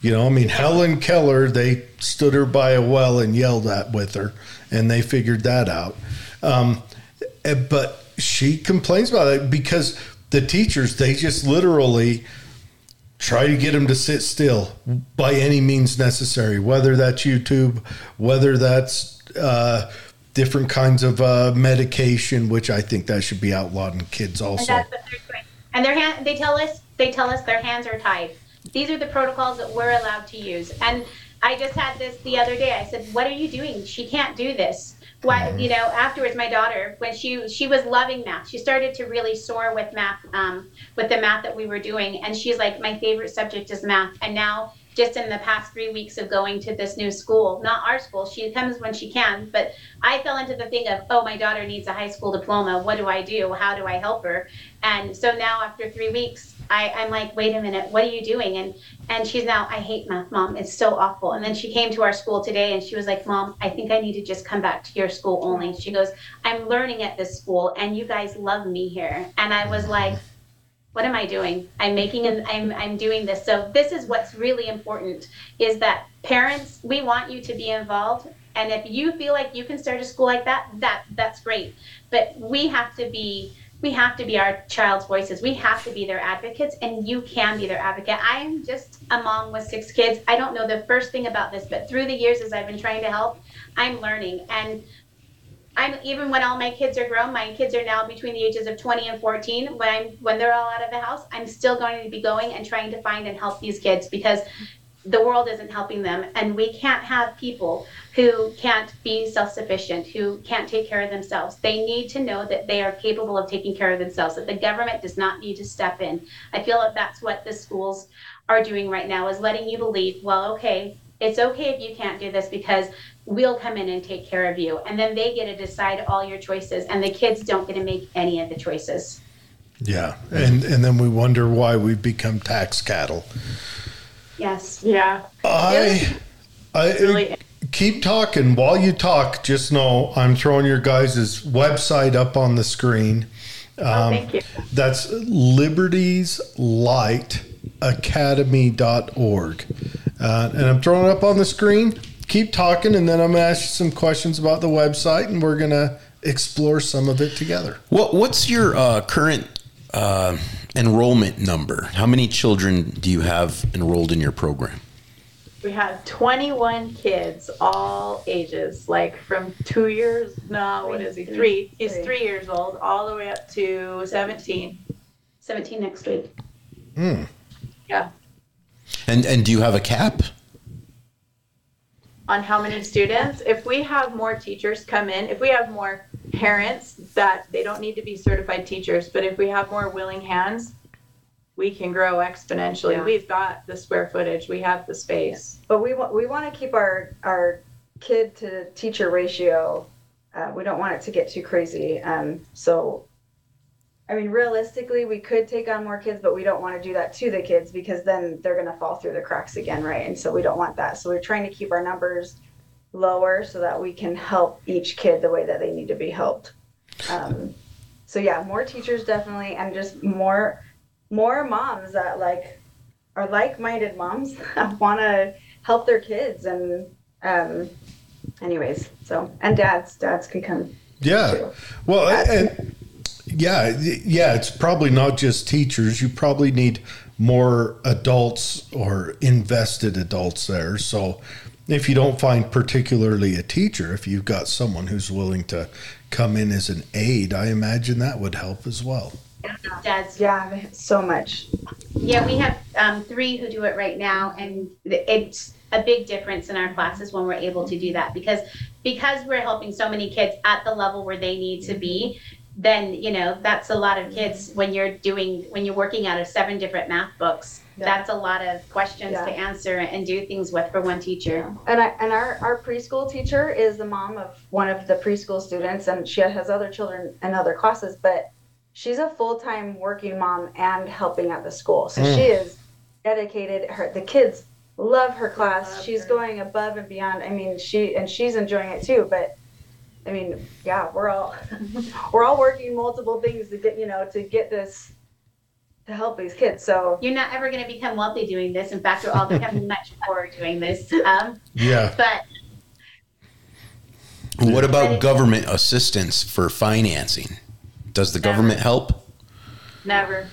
You know, I mean, Helen Keller, they stood her by a well and yelled at with her, and they figured that out. Um, eh, but she complains about it because the teachers, they just literally try to get them to sit still by any means necessary, whether that's YouTube, whether that's uh, different kinds of uh, medication, which I think that should be outlawed in kids and also. that's what they're doing. And their hand they tell us they tell us their hands are tied. These are the protocols that we're allowed to use. And i just had this the other day. I said what are you doing? She can't do this why you know afterwards my daughter when she she was loving math. She started to really soar with math um, with the math that we were doing. And she's like my favorite subject is math. And now just in the past three weeks of going to this new school not our school she comes when she can but i fell into the thing of oh my daughter needs a high school diploma. What do i do? How do i help her? And so now after three weeks I, i'm like wait a minute what are you doing? And and she's now i hate math mom it's so awful. And then she came to our school today and she was like mom i think i need to just come back to your school only. She goes i'm learning at this school and you guys love me here. And i was like what am i doing? I'm making an i'm i'm doing this. So this is what's really important is that parents we want you to be involved. And if you feel like you can start a school like that, that that's great. But we have to be we have to be our child's voices. We have to be their advocates, and you can be their advocate. I'm just a mom with six kids. I don't know the first thing about this, but through the years as I've been trying to help, I'm learning. And I'm even when all my kids are grown, my kids are now between the ages of 20 and 14. When I'm when they're all out of the house, I'm still going to be going and trying to find and help these kids because the world isn't helping them and we can't have people who can't be self-sufficient who can't take care of themselves. They need to know that they are capable of taking care of themselves that the government does not need to step in. I feel that that's what the schools are doing right now is letting you believe well okay it's okay if you can't do this because we'll come in and take care of you. And then they get to decide all your choices and the kids don't get to make any of the choices. Yeah, and and then we wonder why we've become tax cattle. yes. Yeah. I, I Really keep talking while you talk. Just know I'm throwing your guys' website up on the screen. oh, thank you. That's libertyslightacademy.org. Uh, and I'm throwing it up on the screen. Keep talking, and then I'm going to ask you some questions about the website, and we're going to explore some of it together. What What's your uh, current uh, enrollment number? How many children do you have enrolled in your program? We had 21 kids, all ages, like from two years, no, what is he? Three. He's Three. three years old, all the way up to 17. 17 next week hmm. Yeah. And and do you have a cap? On how many students? If we have more teachers come in, if we have more parents that they don't need to be certified teachers, but if we have more willing hands, we can grow exponentially. Yeah. We've got the square footage, we have the space. But we want we want to keep our our kid to teacher ratio. Uh, we don't want it to get too crazy. Um, so, I mean, realistically, we could take on more kids, but we don't want to do that to the kids because then they're going to fall through the cracks again, right? And so we don't want that. So we're trying to keep our numbers lower so that we can help each kid the way that they need to be helped. Um, so yeah, more teachers definitely, and just more more moms that like are like-minded moms [LAUGHS] that want to help their kids and um anyways so and dads dads can come Yeah. too. Well, and yeah, yeah, it's probably not just teachers. You probably need more adults or invested adults there. So if you don't find particularly a teacher, if you've got someone who's willing to come in as an aide, I imagine that would help as well. Dads yeah so much Yeah, we have um, three who do it right now, and it's a big difference in our classes when we're able to do that because because we're helping so many kids at the level where they need to be. Then you know that's a lot of kids when you're doing when you're working out of seven different math books. Yeah. That's a lot of questions Yeah. to answer and do things with for one teacher. and I and our our preschool teacher is the mom of one of the preschool students and she has other children in other classes but she's a full-time working mom and helping at the school so Mm. she is dedicated her the kids love her class Love she's her. going above and beyond i mean she and she's enjoying it too but i mean yeah we're all [LAUGHS] we're all working multiple things to get you know to get this to help these kids so You're not ever going to become wealthy doing this. In fact, we're all becoming much [LAUGHS] poorer doing this. Um, Yeah. but What about government assistance for financing? Does the government help? Never,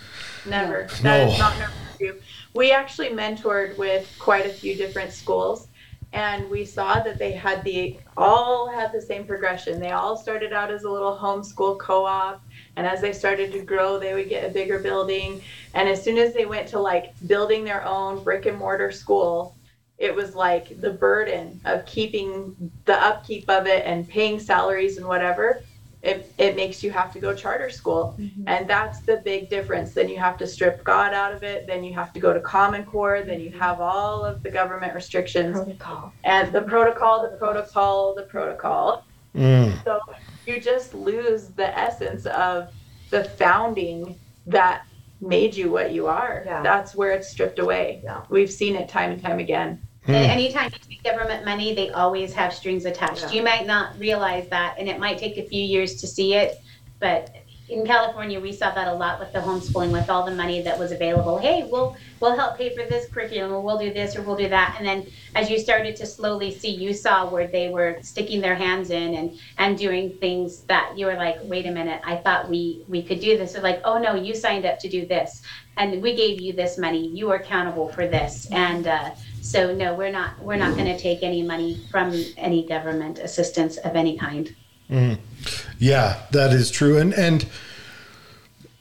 never. That No. is not never do. We actually mentored with quite a few different schools, and we saw that they had the all had the same progression. They all started out as a little homeschool co-op, and as they started to grow, they would get a bigger building. And as soon as they went to like building their own brick and mortar school, it was like the burden of keeping the upkeep of it and paying salaries and whatever. It, it makes you have to go charter school. And that's the big difference. Then you have to strip God out of it. Then you have to go to Common Core. Then you have all of the government restrictions protocol and the protocol, the protocol, the protocol. Mm. So you just lose the essence of the founding that made you what you are. Yeah. That's where it's stripped away. Yeah. We've seen it time and time again. And anytime you take government money, they always have strings attached. Yeah. You might not realize that, and it might take a few years to see it, but in California, we saw that a lot with the homeschooling, with all the money that was available. Hey, we'll we'll help pay for this curriculum, or we'll do this, or we'll do that. And then as you started to slowly see, you saw where they were sticking their hands in and and doing things that you were like, wait a minute, I thought we we could do this. Or like, oh no, you signed up to do this, and we gave you this money. You are accountable for this, and. Uh, so no, we're not. We're not going to take any money from any government assistance of any kind. Yeah, that is true. And and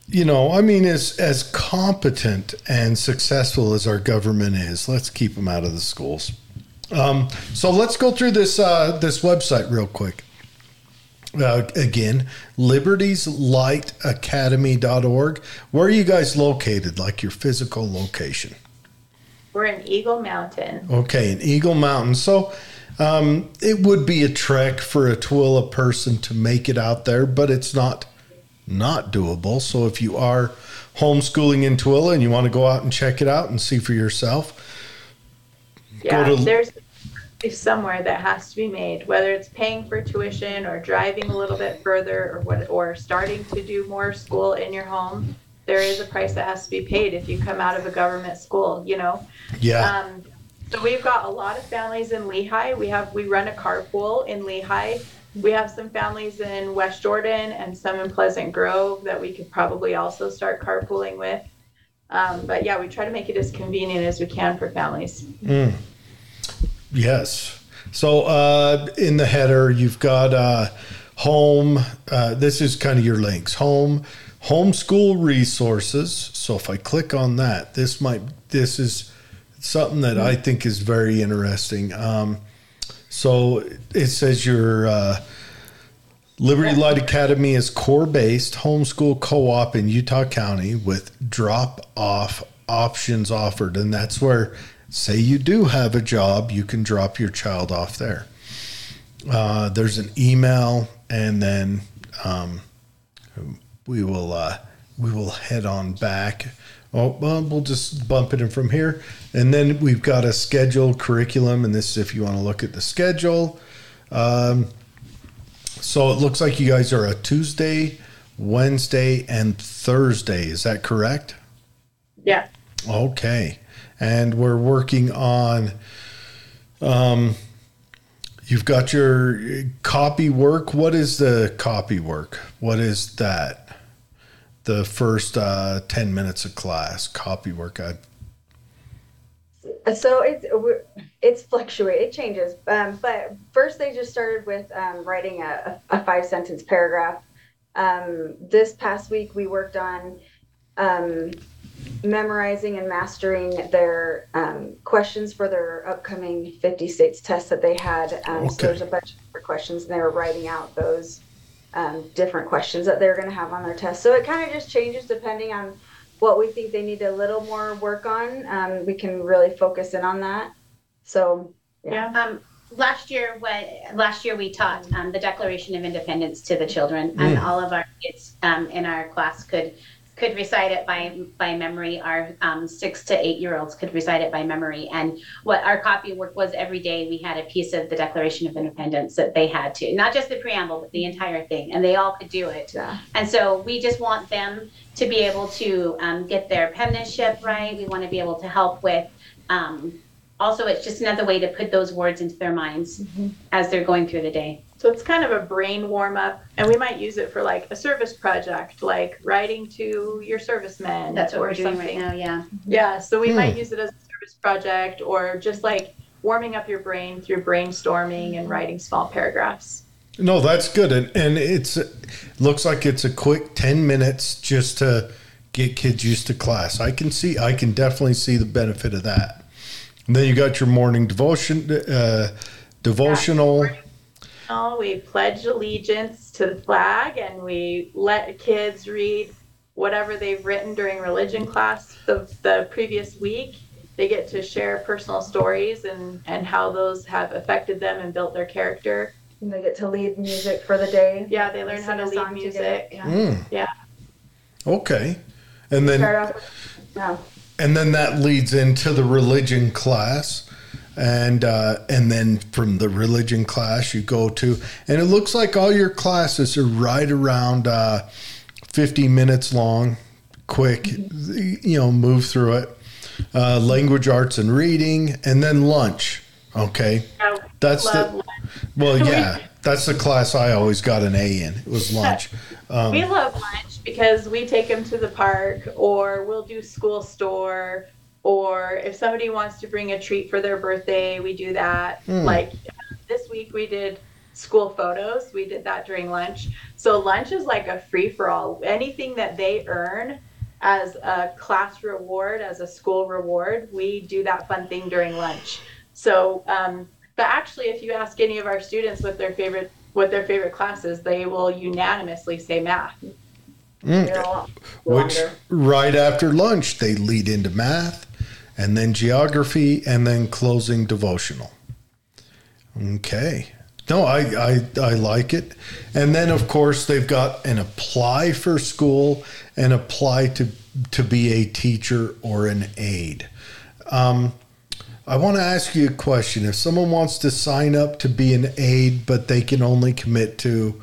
you know, I mean, as as competent and successful as our government is, let's keep them out of the schools. Um, so let's go through this uh, this website real quick. Uh, again, libertyslightacademy.org. Where are you guys located? Like your physical location? We're in Eagle Mountain. Okay, in Eagle Mountain. So um, it would be a trek for a Tooele person to make it out there, but it's not not doable. So if you are homeschooling in Tooele and you want to go out and check it out and see for yourself, Yeah, to- there's somewhere that has to be made, whether it's paying for tuition or driving a little bit further or what, or starting to do more school in your home. There is a price that has to be paid if you come out of a government school, you know? yeah, Um, so we've got a lot of families in Lehi. We have we run a carpool in Lehi. We have some families in West Jordan and some in Pleasant Grove that we could probably also start carpooling with. Um, but yeah, we try to make it as convenient as we can for families. yes. So uh, in the header, you've got uh, home. Uh, this is kind of your links. Home, homeschool resources. So if I click on that, this might. This is something that I think is very interesting. Um, so it says your uh, Liberty Light Academy is core based homeschool co op in Utah County with drop off options offered. And that's where, say, you do have a job, you can drop your child off there. Uh, there's an email, and then um, we will uh, we will head on back. Oh, well, we'll just bump it in from here, and then we've got a scheduled curriculum, and this is if you want to look at the schedule. Um, so it looks like you guys are a Tuesday, Wednesday, and Thursday. Is that correct? Yeah. Okay. And we're working on um you've got your copy work. What is the copy work? What is that? The first uh 10 minutes of class copy work. I, So it's it's fluctuate. It changes. Um, but first, they just started with um, writing a, a five sentence paragraph. Um, this past week, we worked on um, memorizing and mastering their um, questions for their upcoming 50 states test that they had. Um, So there's a bunch of questions, and they were writing out those um, different questions that they're going to have on their test. So it kind of just changes depending on what we think they need a little more work on. Um, we can really focus in on that. So Yeah. Um, last year, what last year we taught um, the Declaration of Independence to the children, and all of our kids um, in our class could could recite it by by memory. Our um, six to eight year olds could recite it by memory. And what our copy work was every day, we had a piece of the Declaration of Independence that they had to, not just the preamble, but the entire thing, and they all could do it. yeah. And so we just want them to be able to um, get their penmanship right. We want to be able to help with. Um, also, it's just another way to put those words into their minds as they're going through the day. So it's kind of a brain warm up, and we might use it for like a service project, like writing to your servicemen. That's what or we're doing something. right now. Yeah. Yeah, so we Hmm. might use it as a service project or just like warming up your brain through brainstorming and writing small paragraphs. no, that's good. And, and it's looks like it's a quick 10 minutes just to get kids used to class. I can see, I can definitely see the benefit of that. And then you got your morning devotion, uh, devotional. Oh, we pledge allegiance to the flag and we let kids read whatever they've written during religion class the, the previous week. They get to share personal stories and, and how those have affected them and built their character. And they get to lead music for the day. Yeah, they learn how to a lead song music. Yeah. Mm, Yeah. okay. And then with, yeah. and then that leads into the religion class and uh, and then from the religion class you go to and it looks like all your classes are right around uh, 50 minutes long, quick, you know, move through it. Uh, language arts and reading, and then lunch. Okay. I That's the, lunch. well, [LAUGHS] yeah, that's the class I always got an A in. It was lunch. [LAUGHS] Um, we love lunch because we take them to the park or we'll do school store or if somebody wants to bring a treat for their birthday we do that. Hmm. like this week we did school photos. We did that during lunch. So lunch is like a free for all anything that they earn as a class reward as a school reward we do that fun thing during lunch. So um, but actually if you ask any of our students what their favorite what their favorite class is they will unanimously say math. Mm, all which longer. right after lunch they lead into math, and then geography, and then closing devotional. Okay. No, I, I I like it. And then of course they've got an apply for school and apply to to be a teacher or an aide. Um, I want to ask you a question. If someone wants to sign up to be an aide, but they can only commit to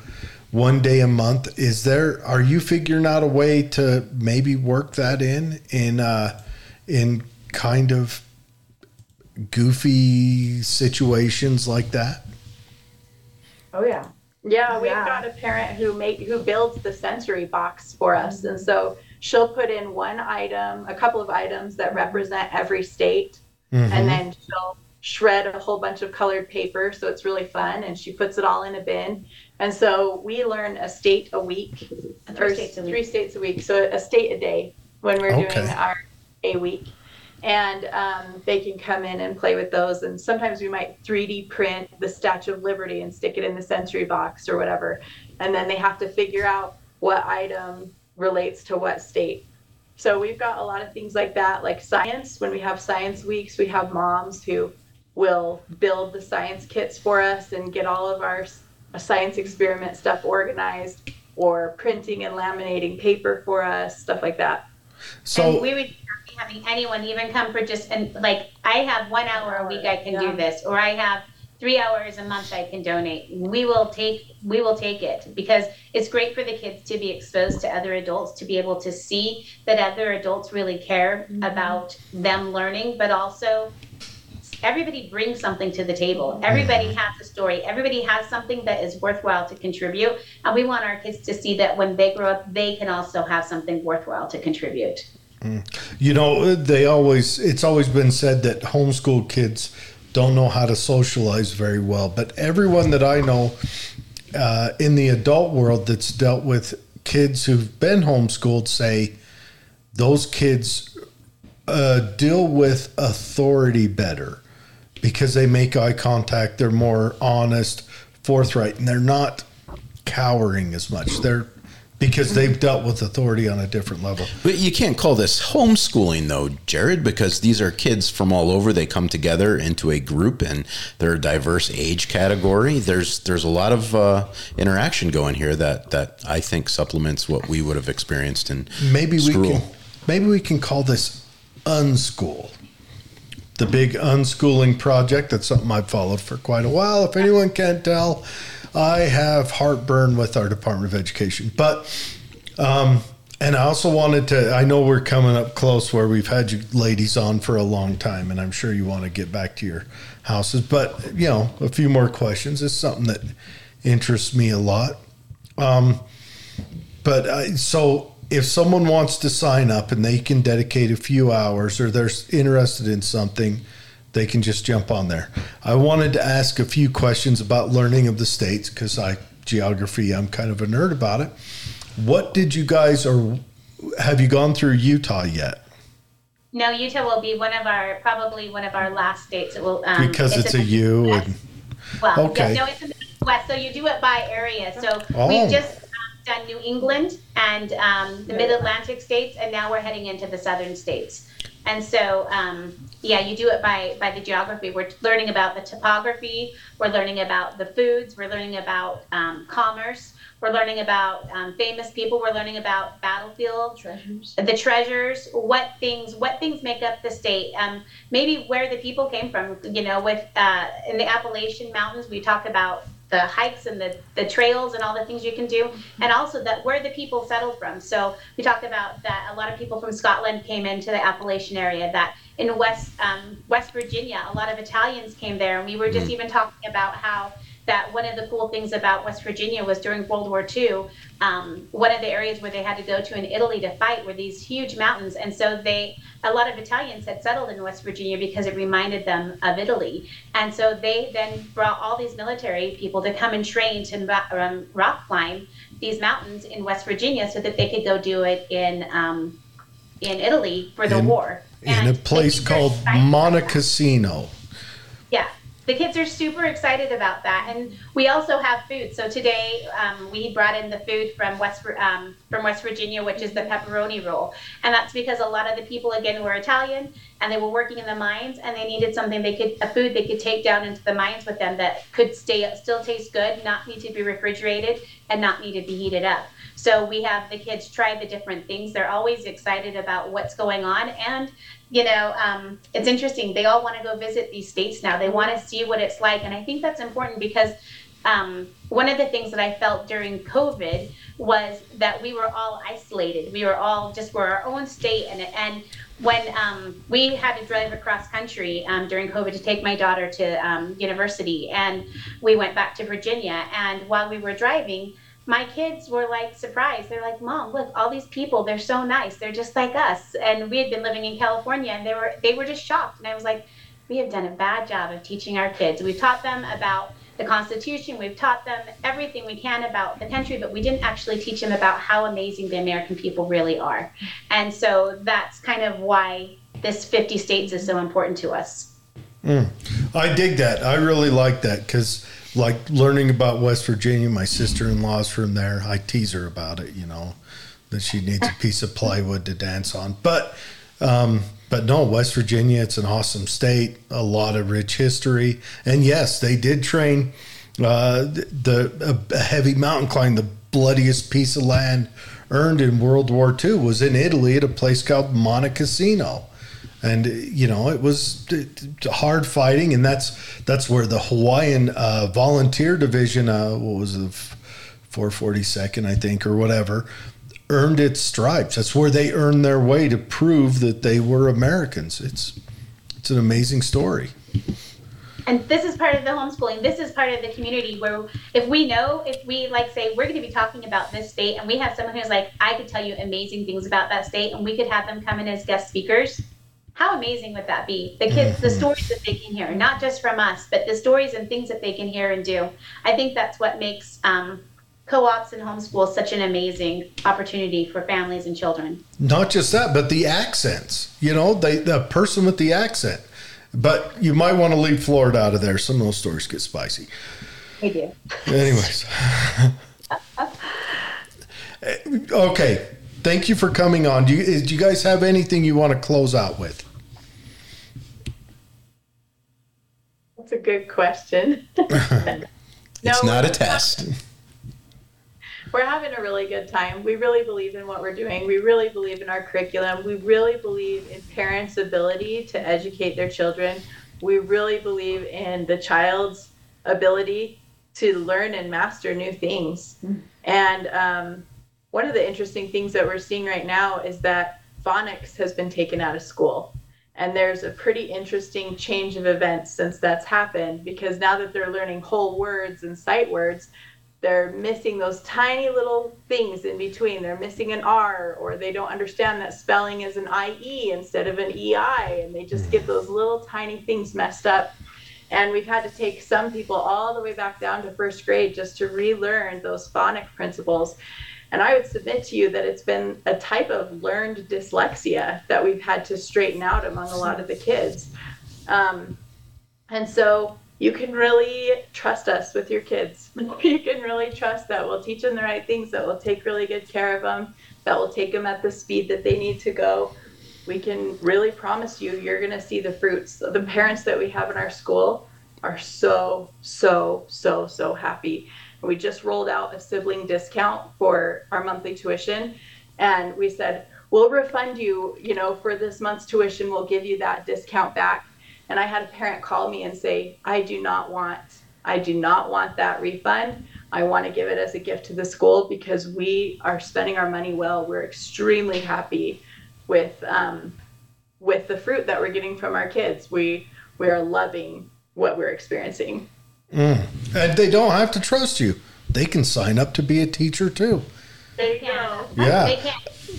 one day a month, is there? Are you figuring out a way to maybe work that in in uh, in kind of goofy situations like that? Oh yeah. Yeah, we've Yeah. got a parent who make who builds the sensory box for us, and so she'll put in one item, a couple of items that represent every state, Mhm. and then she'll shred a whole bunch of colored paper, so it's really fun, and she puts it all in a bin. And so we learn a state a week, Three or states a week. three states a week, so a state a day when we're Okay. doing our a week. And um, they can come in and play with those. And sometimes we might 3D print the Statue of Liberty and stick it in the sensory box or whatever. And then they have to figure out what item relates to what state. So we've got a lot of things like that, like science. When we have science weeks, we have moms who will build the science kits for us and get all of our science experiment stuff organized, or printing and laminating paper for us, stuff like that. So and we would having anyone even come for just and like I have one hour a week I can Yeah. do this, or I have three hours a month I can donate. We will take we will take it because it's great for the kids to be exposed to other adults to be able to see that other adults really care mm-hmm. about them learning, but also everybody brings something to the table. Everybody has a story. Everybody has something that is worthwhile to contribute. And we want our kids to see that when they grow up, they can also have something worthwhile to contribute. You know, they always, it's always been said that homeschool kids don't know how to socialize very well. But everyone that I know uh, in the adult world that's dealt with kids who've been homeschooled say those kids uh, deal with authority better because they make eye contact. They're more honest, forthright, and they're not cowering as much. They're because they've dealt with authority on a different level. But you can't call this homeschooling, though, Jared, because these are kids from all over. They come together into a group, and they're a diverse age category. There's there's a lot of uh, interaction going here that that I think supplements what we would have experienced in maybe we can maybe we can call this unschool the big unschooling project that's something i've followed for quite a while if anyone can't tell i have heartburn with our department of education but um and i also wanted to i know we're coming up close where we've had you ladies on for a long time and i'm sure you want to get back to your houses but you know a few more questions is something that interests me a lot. Um but I, so if someone wants to sign up and they can dedicate a few hours or they're interested in something, they can just jump on there. I wanted to ask a few questions about learning of the states because I geography, I'm kind of a nerd about it. What did you guys or have you gone through Utah yet? No, Utah will be one of our probably one of our last states. It will um, Because it's, a in the U and Well, Okay. no, it's in the Midwest. So you do it by area. So Oh. we've just um, done New England and um, the Mid Atlantic states, and now we're heading into the southern states. And so, um, yeah, you do it by by the geography. We're learning about the topography. We're learning about the foods. We're learning about um, commerce. We're learning about um, famous people. We're learning about battlefields Treasures. the treasures what things what things make up the state um, maybe where the people came from you know with uh, in the appalachian mountains we talk about the hikes and the, the trails and all the things you can do. And also that where the people settled from. So we talked about that a lot of people from scotland came into the appalachian area that in west um, west virginia a lot of italians came there. And we were just mm-hmm. even talking about how that one of the cool things about West Virginia was during World War II, um, one of the areas where they had to go to in Italy to fight were these huge mountains, and so they a lot of Italians had settled in West Virginia because it reminded them of Italy, and so they then brought all these military people to come and train to um, rock climb these mountains in West Virginia so that they could go do it in um, in Italy for the in, war. In and a place called Monte Cassino. Yeah, the kids are super excited about that, and we also have food. So today um, we brought in the food from West um, from West Virginia, which is the pepperoni roll, and that's because a lot of the people again were Italian and they were working in the mines, and they needed something they could a food they could take down into the mines with them that could stay still taste good, not need to be refrigerated, and not need to be heated up. So we have the kids try the different things. They're always excited about what's going on, and you know, um, it's interesting. They all want to go visit these states now. They want to see what it's like. And I think that's important because um, one of the things that I felt during COVID was that we were all isolated. We were all just for our own state. And, and when um, we had to drive across country um, during COVID to take my daughter to um, university, and we went back to Virginia. And while we were driving, my kids were like surprised. They're like, "Mom, look, all these people, they're so nice. They're just like us." And we had been living in California and they were they were just shocked. And I was like, "We have done a bad job of teaching our kids. We've taught them about the Constitution, we've taught them everything we can about the country, but we didn't actually teach them about how amazing the American people really are." And so that's kind of why this 50 states is so important to us. Mm. I dig that. I really like that because like learning about West Virginia. My sister in law's from there. I tease her about it, you know, that she needs a piece of plywood to dance on. But, um, but no, West Virginia, it's an awesome state, a lot of rich history. And yes, they did train uh, the a heavy mountain climb, the bloodiest piece of land earned in World War II was in Italy at a place called Monte Cassino and you know it was hard fighting, and that's that's where the Hawaiian uh, Volunteer Division, uh, what was it, 442nd, I think, or whatever, earned its stripes. That's where they earned their way to prove that they were Americans. It's it's an amazing story. And this is part of the homeschooling. This is part of the community where if we know, if we like say we're going to be talking about this state, and we have someone who's like, I could tell you amazing things about that state, and we could have them come in as guest speakers how amazing would that be? The kids, mm-hmm. the stories that they can hear, not just from us, but the stories and things that they can hear and do. I think that's what makes um, co-ops and homeschool such an amazing opportunity for families and children. Not just that, but the accents. You know, they, the person with the accent. But you might want to leave Florida out of there. Some of those stories get spicy. They do. Anyways. [LAUGHS] [LAUGHS] okay. Thank you for coming on. Do you, do you guys have anything you want to close out with? That's a good question. [LAUGHS] it's not a test. We're having a really good time. We really believe in what we're doing. We really believe in our curriculum. We really believe in parents' ability to educate their children. We really believe in the child's ability to learn and master new things. And um, one of the interesting things that we're seeing right now is that phonics has been taken out of school. And there's a pretty interesting change of events since that's happened because now that they're learning whole words and sight words, they're missing those tiny little things in between. They're missing an R, or they don't understand that spelling is an IE instead of an EI, and they just get hmm. those little tiny things messed up. And we've had to take some people all the way back down to first grade just to relearn those phonic principles. And I would submit to you that it's been a type of learned dyslexia that we've had to straighten out among a lot of the kids. Um, and so you can really trust us with your kids. [LAUGHS] you can really trust that we'll teach them the right things, that we'll take really good care of them, that we'll take them at the speed that they need to go. We can really promise you, you're going to see the fruits. The parents that we have in our school are so, so, so, so happy we just rolled out a sibling discount for our monthly tuition. And we said, we'll refund you, you know, for this month's tuition, we'll give you that discount back. And I had a parent call me and say, I do not want I do not want that refund. I want to give it as a gift to the school because we are spending our money well. We're extremely happy with um, with the fruit that we're getting from our kids. We we are loving what we're experiencing. Mm. And they don't have to trust you. They can sign up to be a teacher too. They can. Yeah. They can.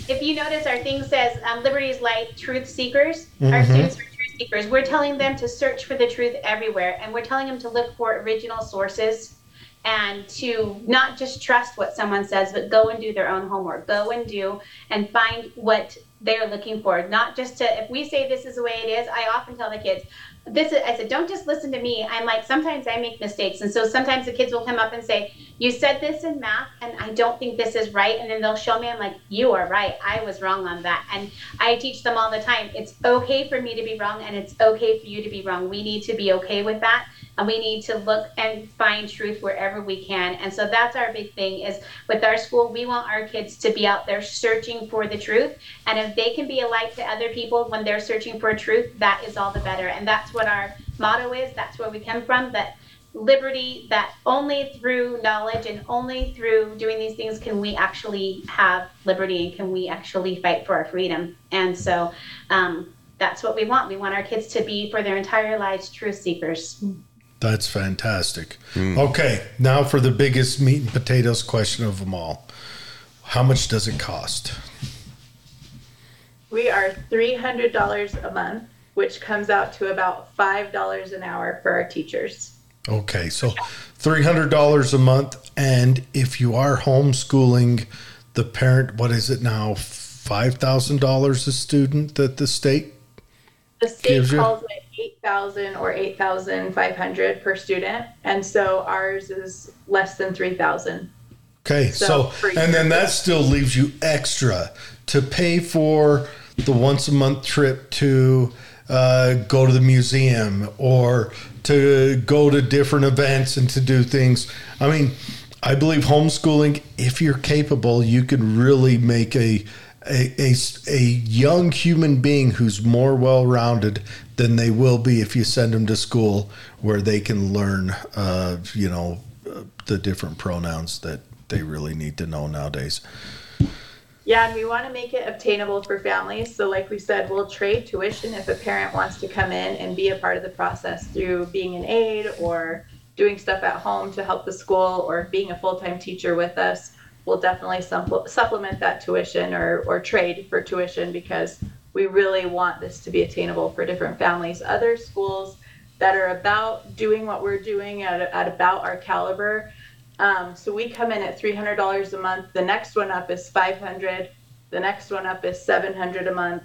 If you notice, our thing says um, Liberty's Light Truth Seekers. Our Mhm. students are truth seekers. We're telling them to search for the truth everywhere, and we're telling them to look for original sources and to not just trust what someone says, but go and do their own homework. Go and do and find what they're looking for. Not just to, if we say this is the way it is, I often tell the kids, this is, I said, don't just listen to me. I'm like, sometimes I make mistakes. And so sometimes the kids will come up and say, you said this in math and I don't think this is right. And then they'll show me, I'm like, you are right. I was wrong on that. And I teach them all the time. It's okay for me to be wrong and it's okay for you to be wrong. We need to be okay with that. And we need to look and find truth wherever we can. And so that's our big thing is with our school, we want our kids to be out there searching for the truth. And if they can be a light to other people when they're searching for truth, that is all the better. And that's what our motto is. That's where we come from. That liberty that only through knowledge and only through doing these things can we actually have liberty and can we actually fight for our freedom and so um, that's what we want we want our kids to be for their entire lives truth seekers That's fantastic. Okay, now for the biggest meat and potatoes question of them all. How much does it cost? We are $300 a month, which comes out to about $5 an hour for our teachers. Okay, so $300 a month. And if you are homeschooling the parent, what is it now? $5,000 a student that the state? The state Gives you- calls it 8,000 or 8,500 per student, and so ours is less than 3,000. Okay, So, so, and then that still leaves you extra to pay for the once a month trip to uh, go to the museum or to go to different events and to do things. I mean, I believe homeschooling, if you're capable, you could really make a a, a, a young human being who's more well rounded than they will be if you send them to school where they can learn, uh, you know, the different pronouns that they really need to know nowadays. Yeah, and we want to make it obtainable for families. So, like we said, we'll trade tuition if a parent wants to come in and be a part of the process through being an aide or doing stuff at home to help the school or being a full time teacher with us. We'll definitely supplement that tuition or, or trade for tuition because we really want this to be attainable for different families. Other schools that are about doing what we're doing at, at about our caliber um, so we come in at three hundred dollars a month. The next one up is five hundred. The next one up is seven hundred a month,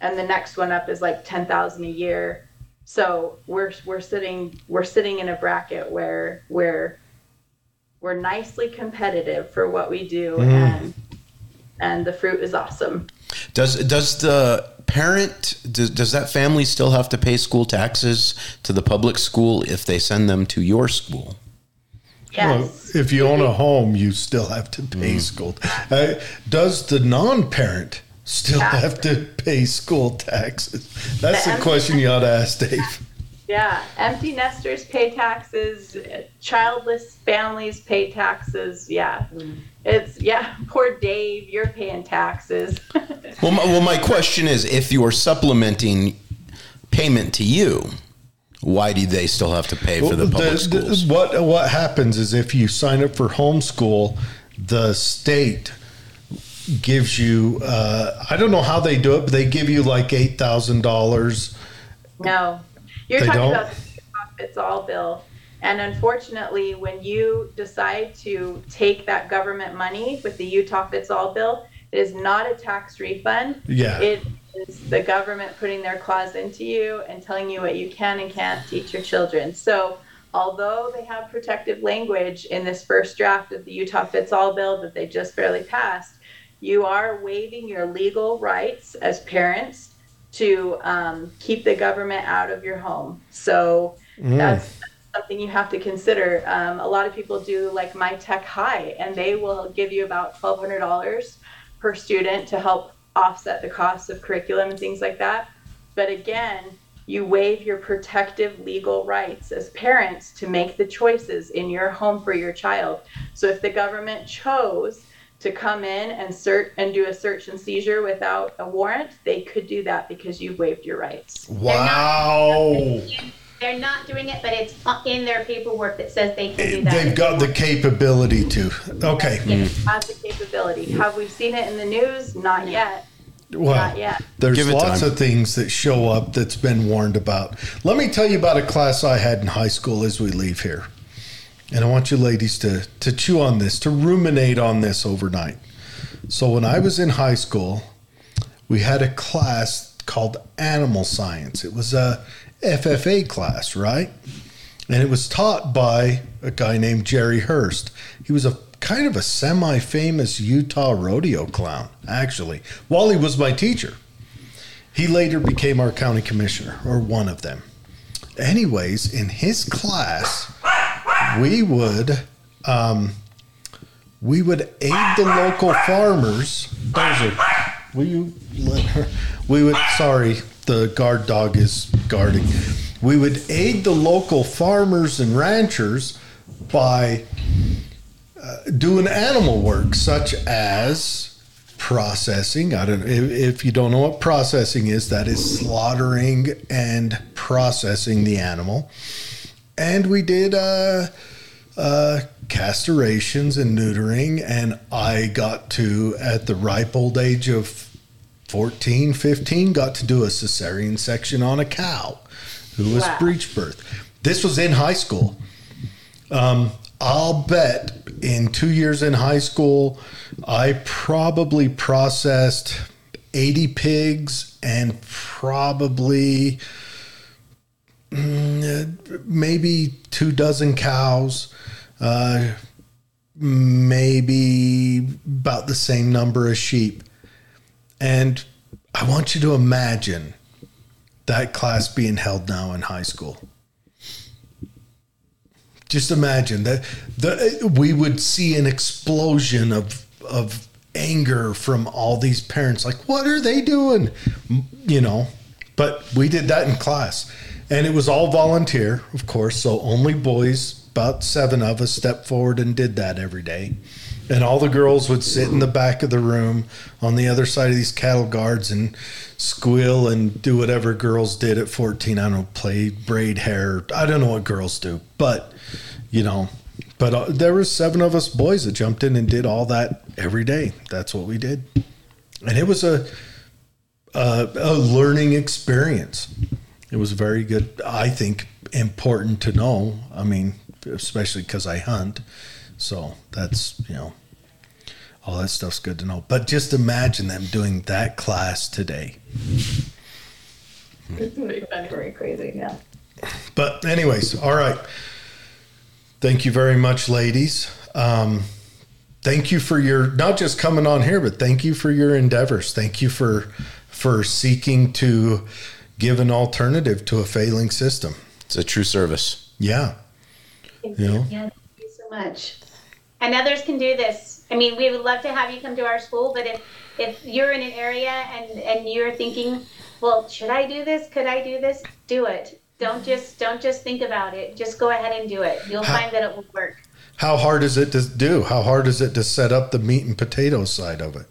and the next one up is like ten thousand a year. So we're we're sitting we're sitting in a bracket where we're we're nicely competitive for what we do, mm. and and the fruit is awesome. Does does the parent does, does that family still have to pay school taxes to the public school if they send them to your school? Yes. Well, if you own a mm-hmm. home, you still have to pay mm. school. Uh, does the non-parent still Have have to pay school taxes? That's The the em- question you ought to ask Dave. [LAUGHS] Yeah, empty nesters pay taxes, childless families pay taxes. Yeah. It's yeah, poor Dave, you're paying taxes. [LAUGHS] Well, my, well, my question is, if you're supplementing payment to you, why do they still have to pay for the Well, public the- the- schools? what what happens is if you sign up for homeschool, the state gives you uh, I don't know how they do it, but they give you like eight thousand dollars. no. You're They talking don't? about the it's all bill. And unfortunately, when you decide to take that government money with the Utah Fits All bill, it is not a tax refund. Yeah. It is the government putting their claws into you and telling you what you can and can't teach your children. So, although they have protective language in this first draft of the Utah Fits All bill that they just barely passed, you are waiving your legal rights as parents to um, keep the government out of your home. So, that's something you have to consider. Um, a lot of people do like My Tech High, and they will give you about twelve hundred dollars per student to help offset the cost of curriculum and things like that. But again, you waive your protective legal rights as parents to make the choices in your home for your child. So if the government chose to come in and search and do a search and seizure without a warrant, they could do that because you waived your rights. Wow. They're not doing it, but it's in their paperwork that says they can do that. They've got the capability to. Okay. Has the capability. Have we seen it in the news? Not yet. Well, Not yet. there's lots time. of things that show up that's been warned about. Let me tell you about a class I had in high school as we leave here. And I want you ladies to, to chew on this, to ruminate on this overnight. So, when I was in high school, we had a class called Animal Science. It was a FFA class, right? And it was taught by a guy named Jerry Hurst. He was a kind of a semi famous Utah rodeo clown, actually, while he was my teacher. He later became our county commissioner, or one of them. Anyways, in his class, we would um, we would aid the local farmers. Those are, will you let her? We would. Sorry, the guard dog is guarding. We would aid the local farmers and ranchers by uh, doing animal work, such as processing. I don't. If, if you don't know what processing is, that is slaughtering and processing the animal. And we did. Uh, uh, castrations and neutering, and I got to, at the ripe old age of 14, 15, got to do a cesarean section on a cow who was Wow. breech birth. This was in high school. Um, I'll bet in two years in high school, I probably processed 80 pigs and probably Mm, uh, maybe two dozen cows, uh, maybe about the same number of sheep. And I want you to imagine that class being held now in high school. Just imagine that the, uh, we would see an explosion of of anger from all these parents. Like, what are they doing? You know, but we did that in class, and it was all volunteer, of course. So only boys, about seven of us, stepped forward and did that every day. And all the girls would sit in the back of the room on the other side of these cattle guards and squeal and do whatever girls did at 14. I don't know, play, braid hair. I don't know what girls do, but you know, but uh, there was seven of us boys that jumped in and did all that every day. That's what we did. And it was a, a, a learning experience. It was very good. I think important to know. I mean, especially because I hunt. So that's, you know, all that stuff's good to know. But just imagine them doing that class today. It's pretty funny. Very crazy, yeah. But, anyways, all right. Thank you very much, ladies. Um, thank you for your not just coming on here, but thank you for your endeavors. Thank you for for seeking to give an alternative to a failing system. It's a true service. Yeah, Thank you know. Yeah, thank you so much. And others can do this. I mean, we would love to have you come to our school, but if if you're in an area and and you're thinking, well, should I do this? Could I do this? Do it. Don't just don't just think about it. Just go ahead and do it. You'll How- find that it will work. How hard is it to do? How hard is it to set up the meat and potatoes side of it?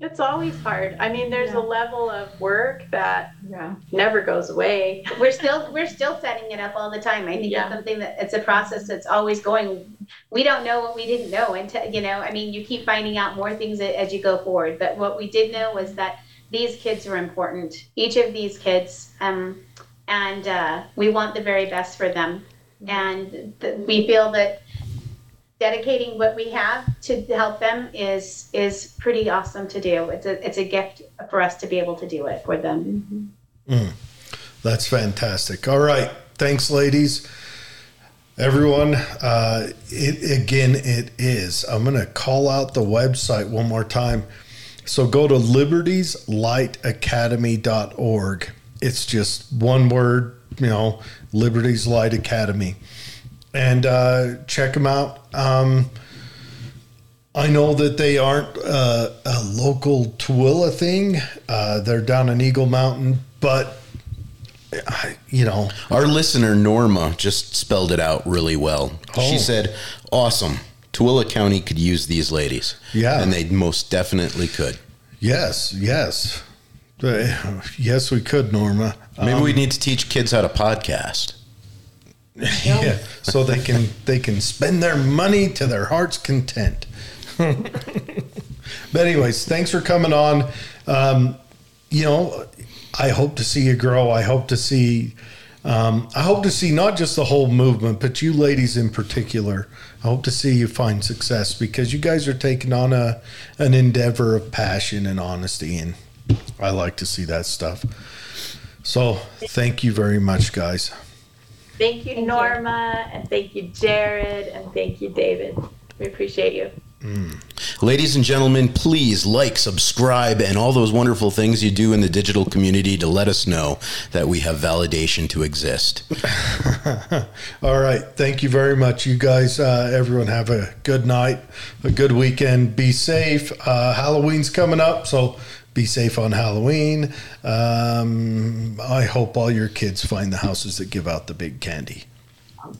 It's always hard. I mean, there's Yeah. a level of work that Yeah. never goes away. We're still we're still setting it up all the time. I think Yeah. it's something that it's a process that's always going. We don't know what we didn't know until you know. I mean, you keep finding out more things as you go forward. But what we did know was that these kids are important. Each of these kids, um, and uh, we want the very best for them. And th- we feel that dedicating what we have to help them is is pretty awesome to do. It's a it's a gift for us to be able to do it for them. That's fantastic. All right. Thanks, ladies. Everyone, uh, it, again, it is. I'm going to call out the website one more time. So go to libertyslightacademy.org. It's just one word, you know, Liberty's Light Academy. And uh, check them out. Um, I know that they aren't uh, a local Tooele thing. Uh, they're down in Eagle Mountain, but I, you know, Our listener Norma just spelled it out really well. Oh. She said, "Awesome. Tooele County could use these ladies." Yeah. and they most definitely could. yes, yes, Uh, yes, we could, Norma. Maybe Um, we need to teach kids how to podcast. Yeah, so they can they can spend their money to their heart's content. [LAUGHS] but anyways, thanks for coming on. Um, you know, I hope to see you grow. I hope to see. Um, I hope to see not just the whole movement, but you ladies in particular. I hope to see you find success because you guys are taking on a an endeavor of passion and honesty, and I like to see that stuff. So, thank you very much, guys. Thank you, you. Norma, and thank you, Jared, and thank you, David. We appreciate you. Ladies and gentlemen, please like, subscribe, and all those wonderful things you do in the digital community to let us know that we have validation to exist. [LAUGHS] All right. Thank you very much. You guys, uh, everyone, have a good night, a good weekend. Be safe. Uh, Halloween's coming up, so be safe on Halloween. Um, I hope all your kids find the houses that give out the big candy.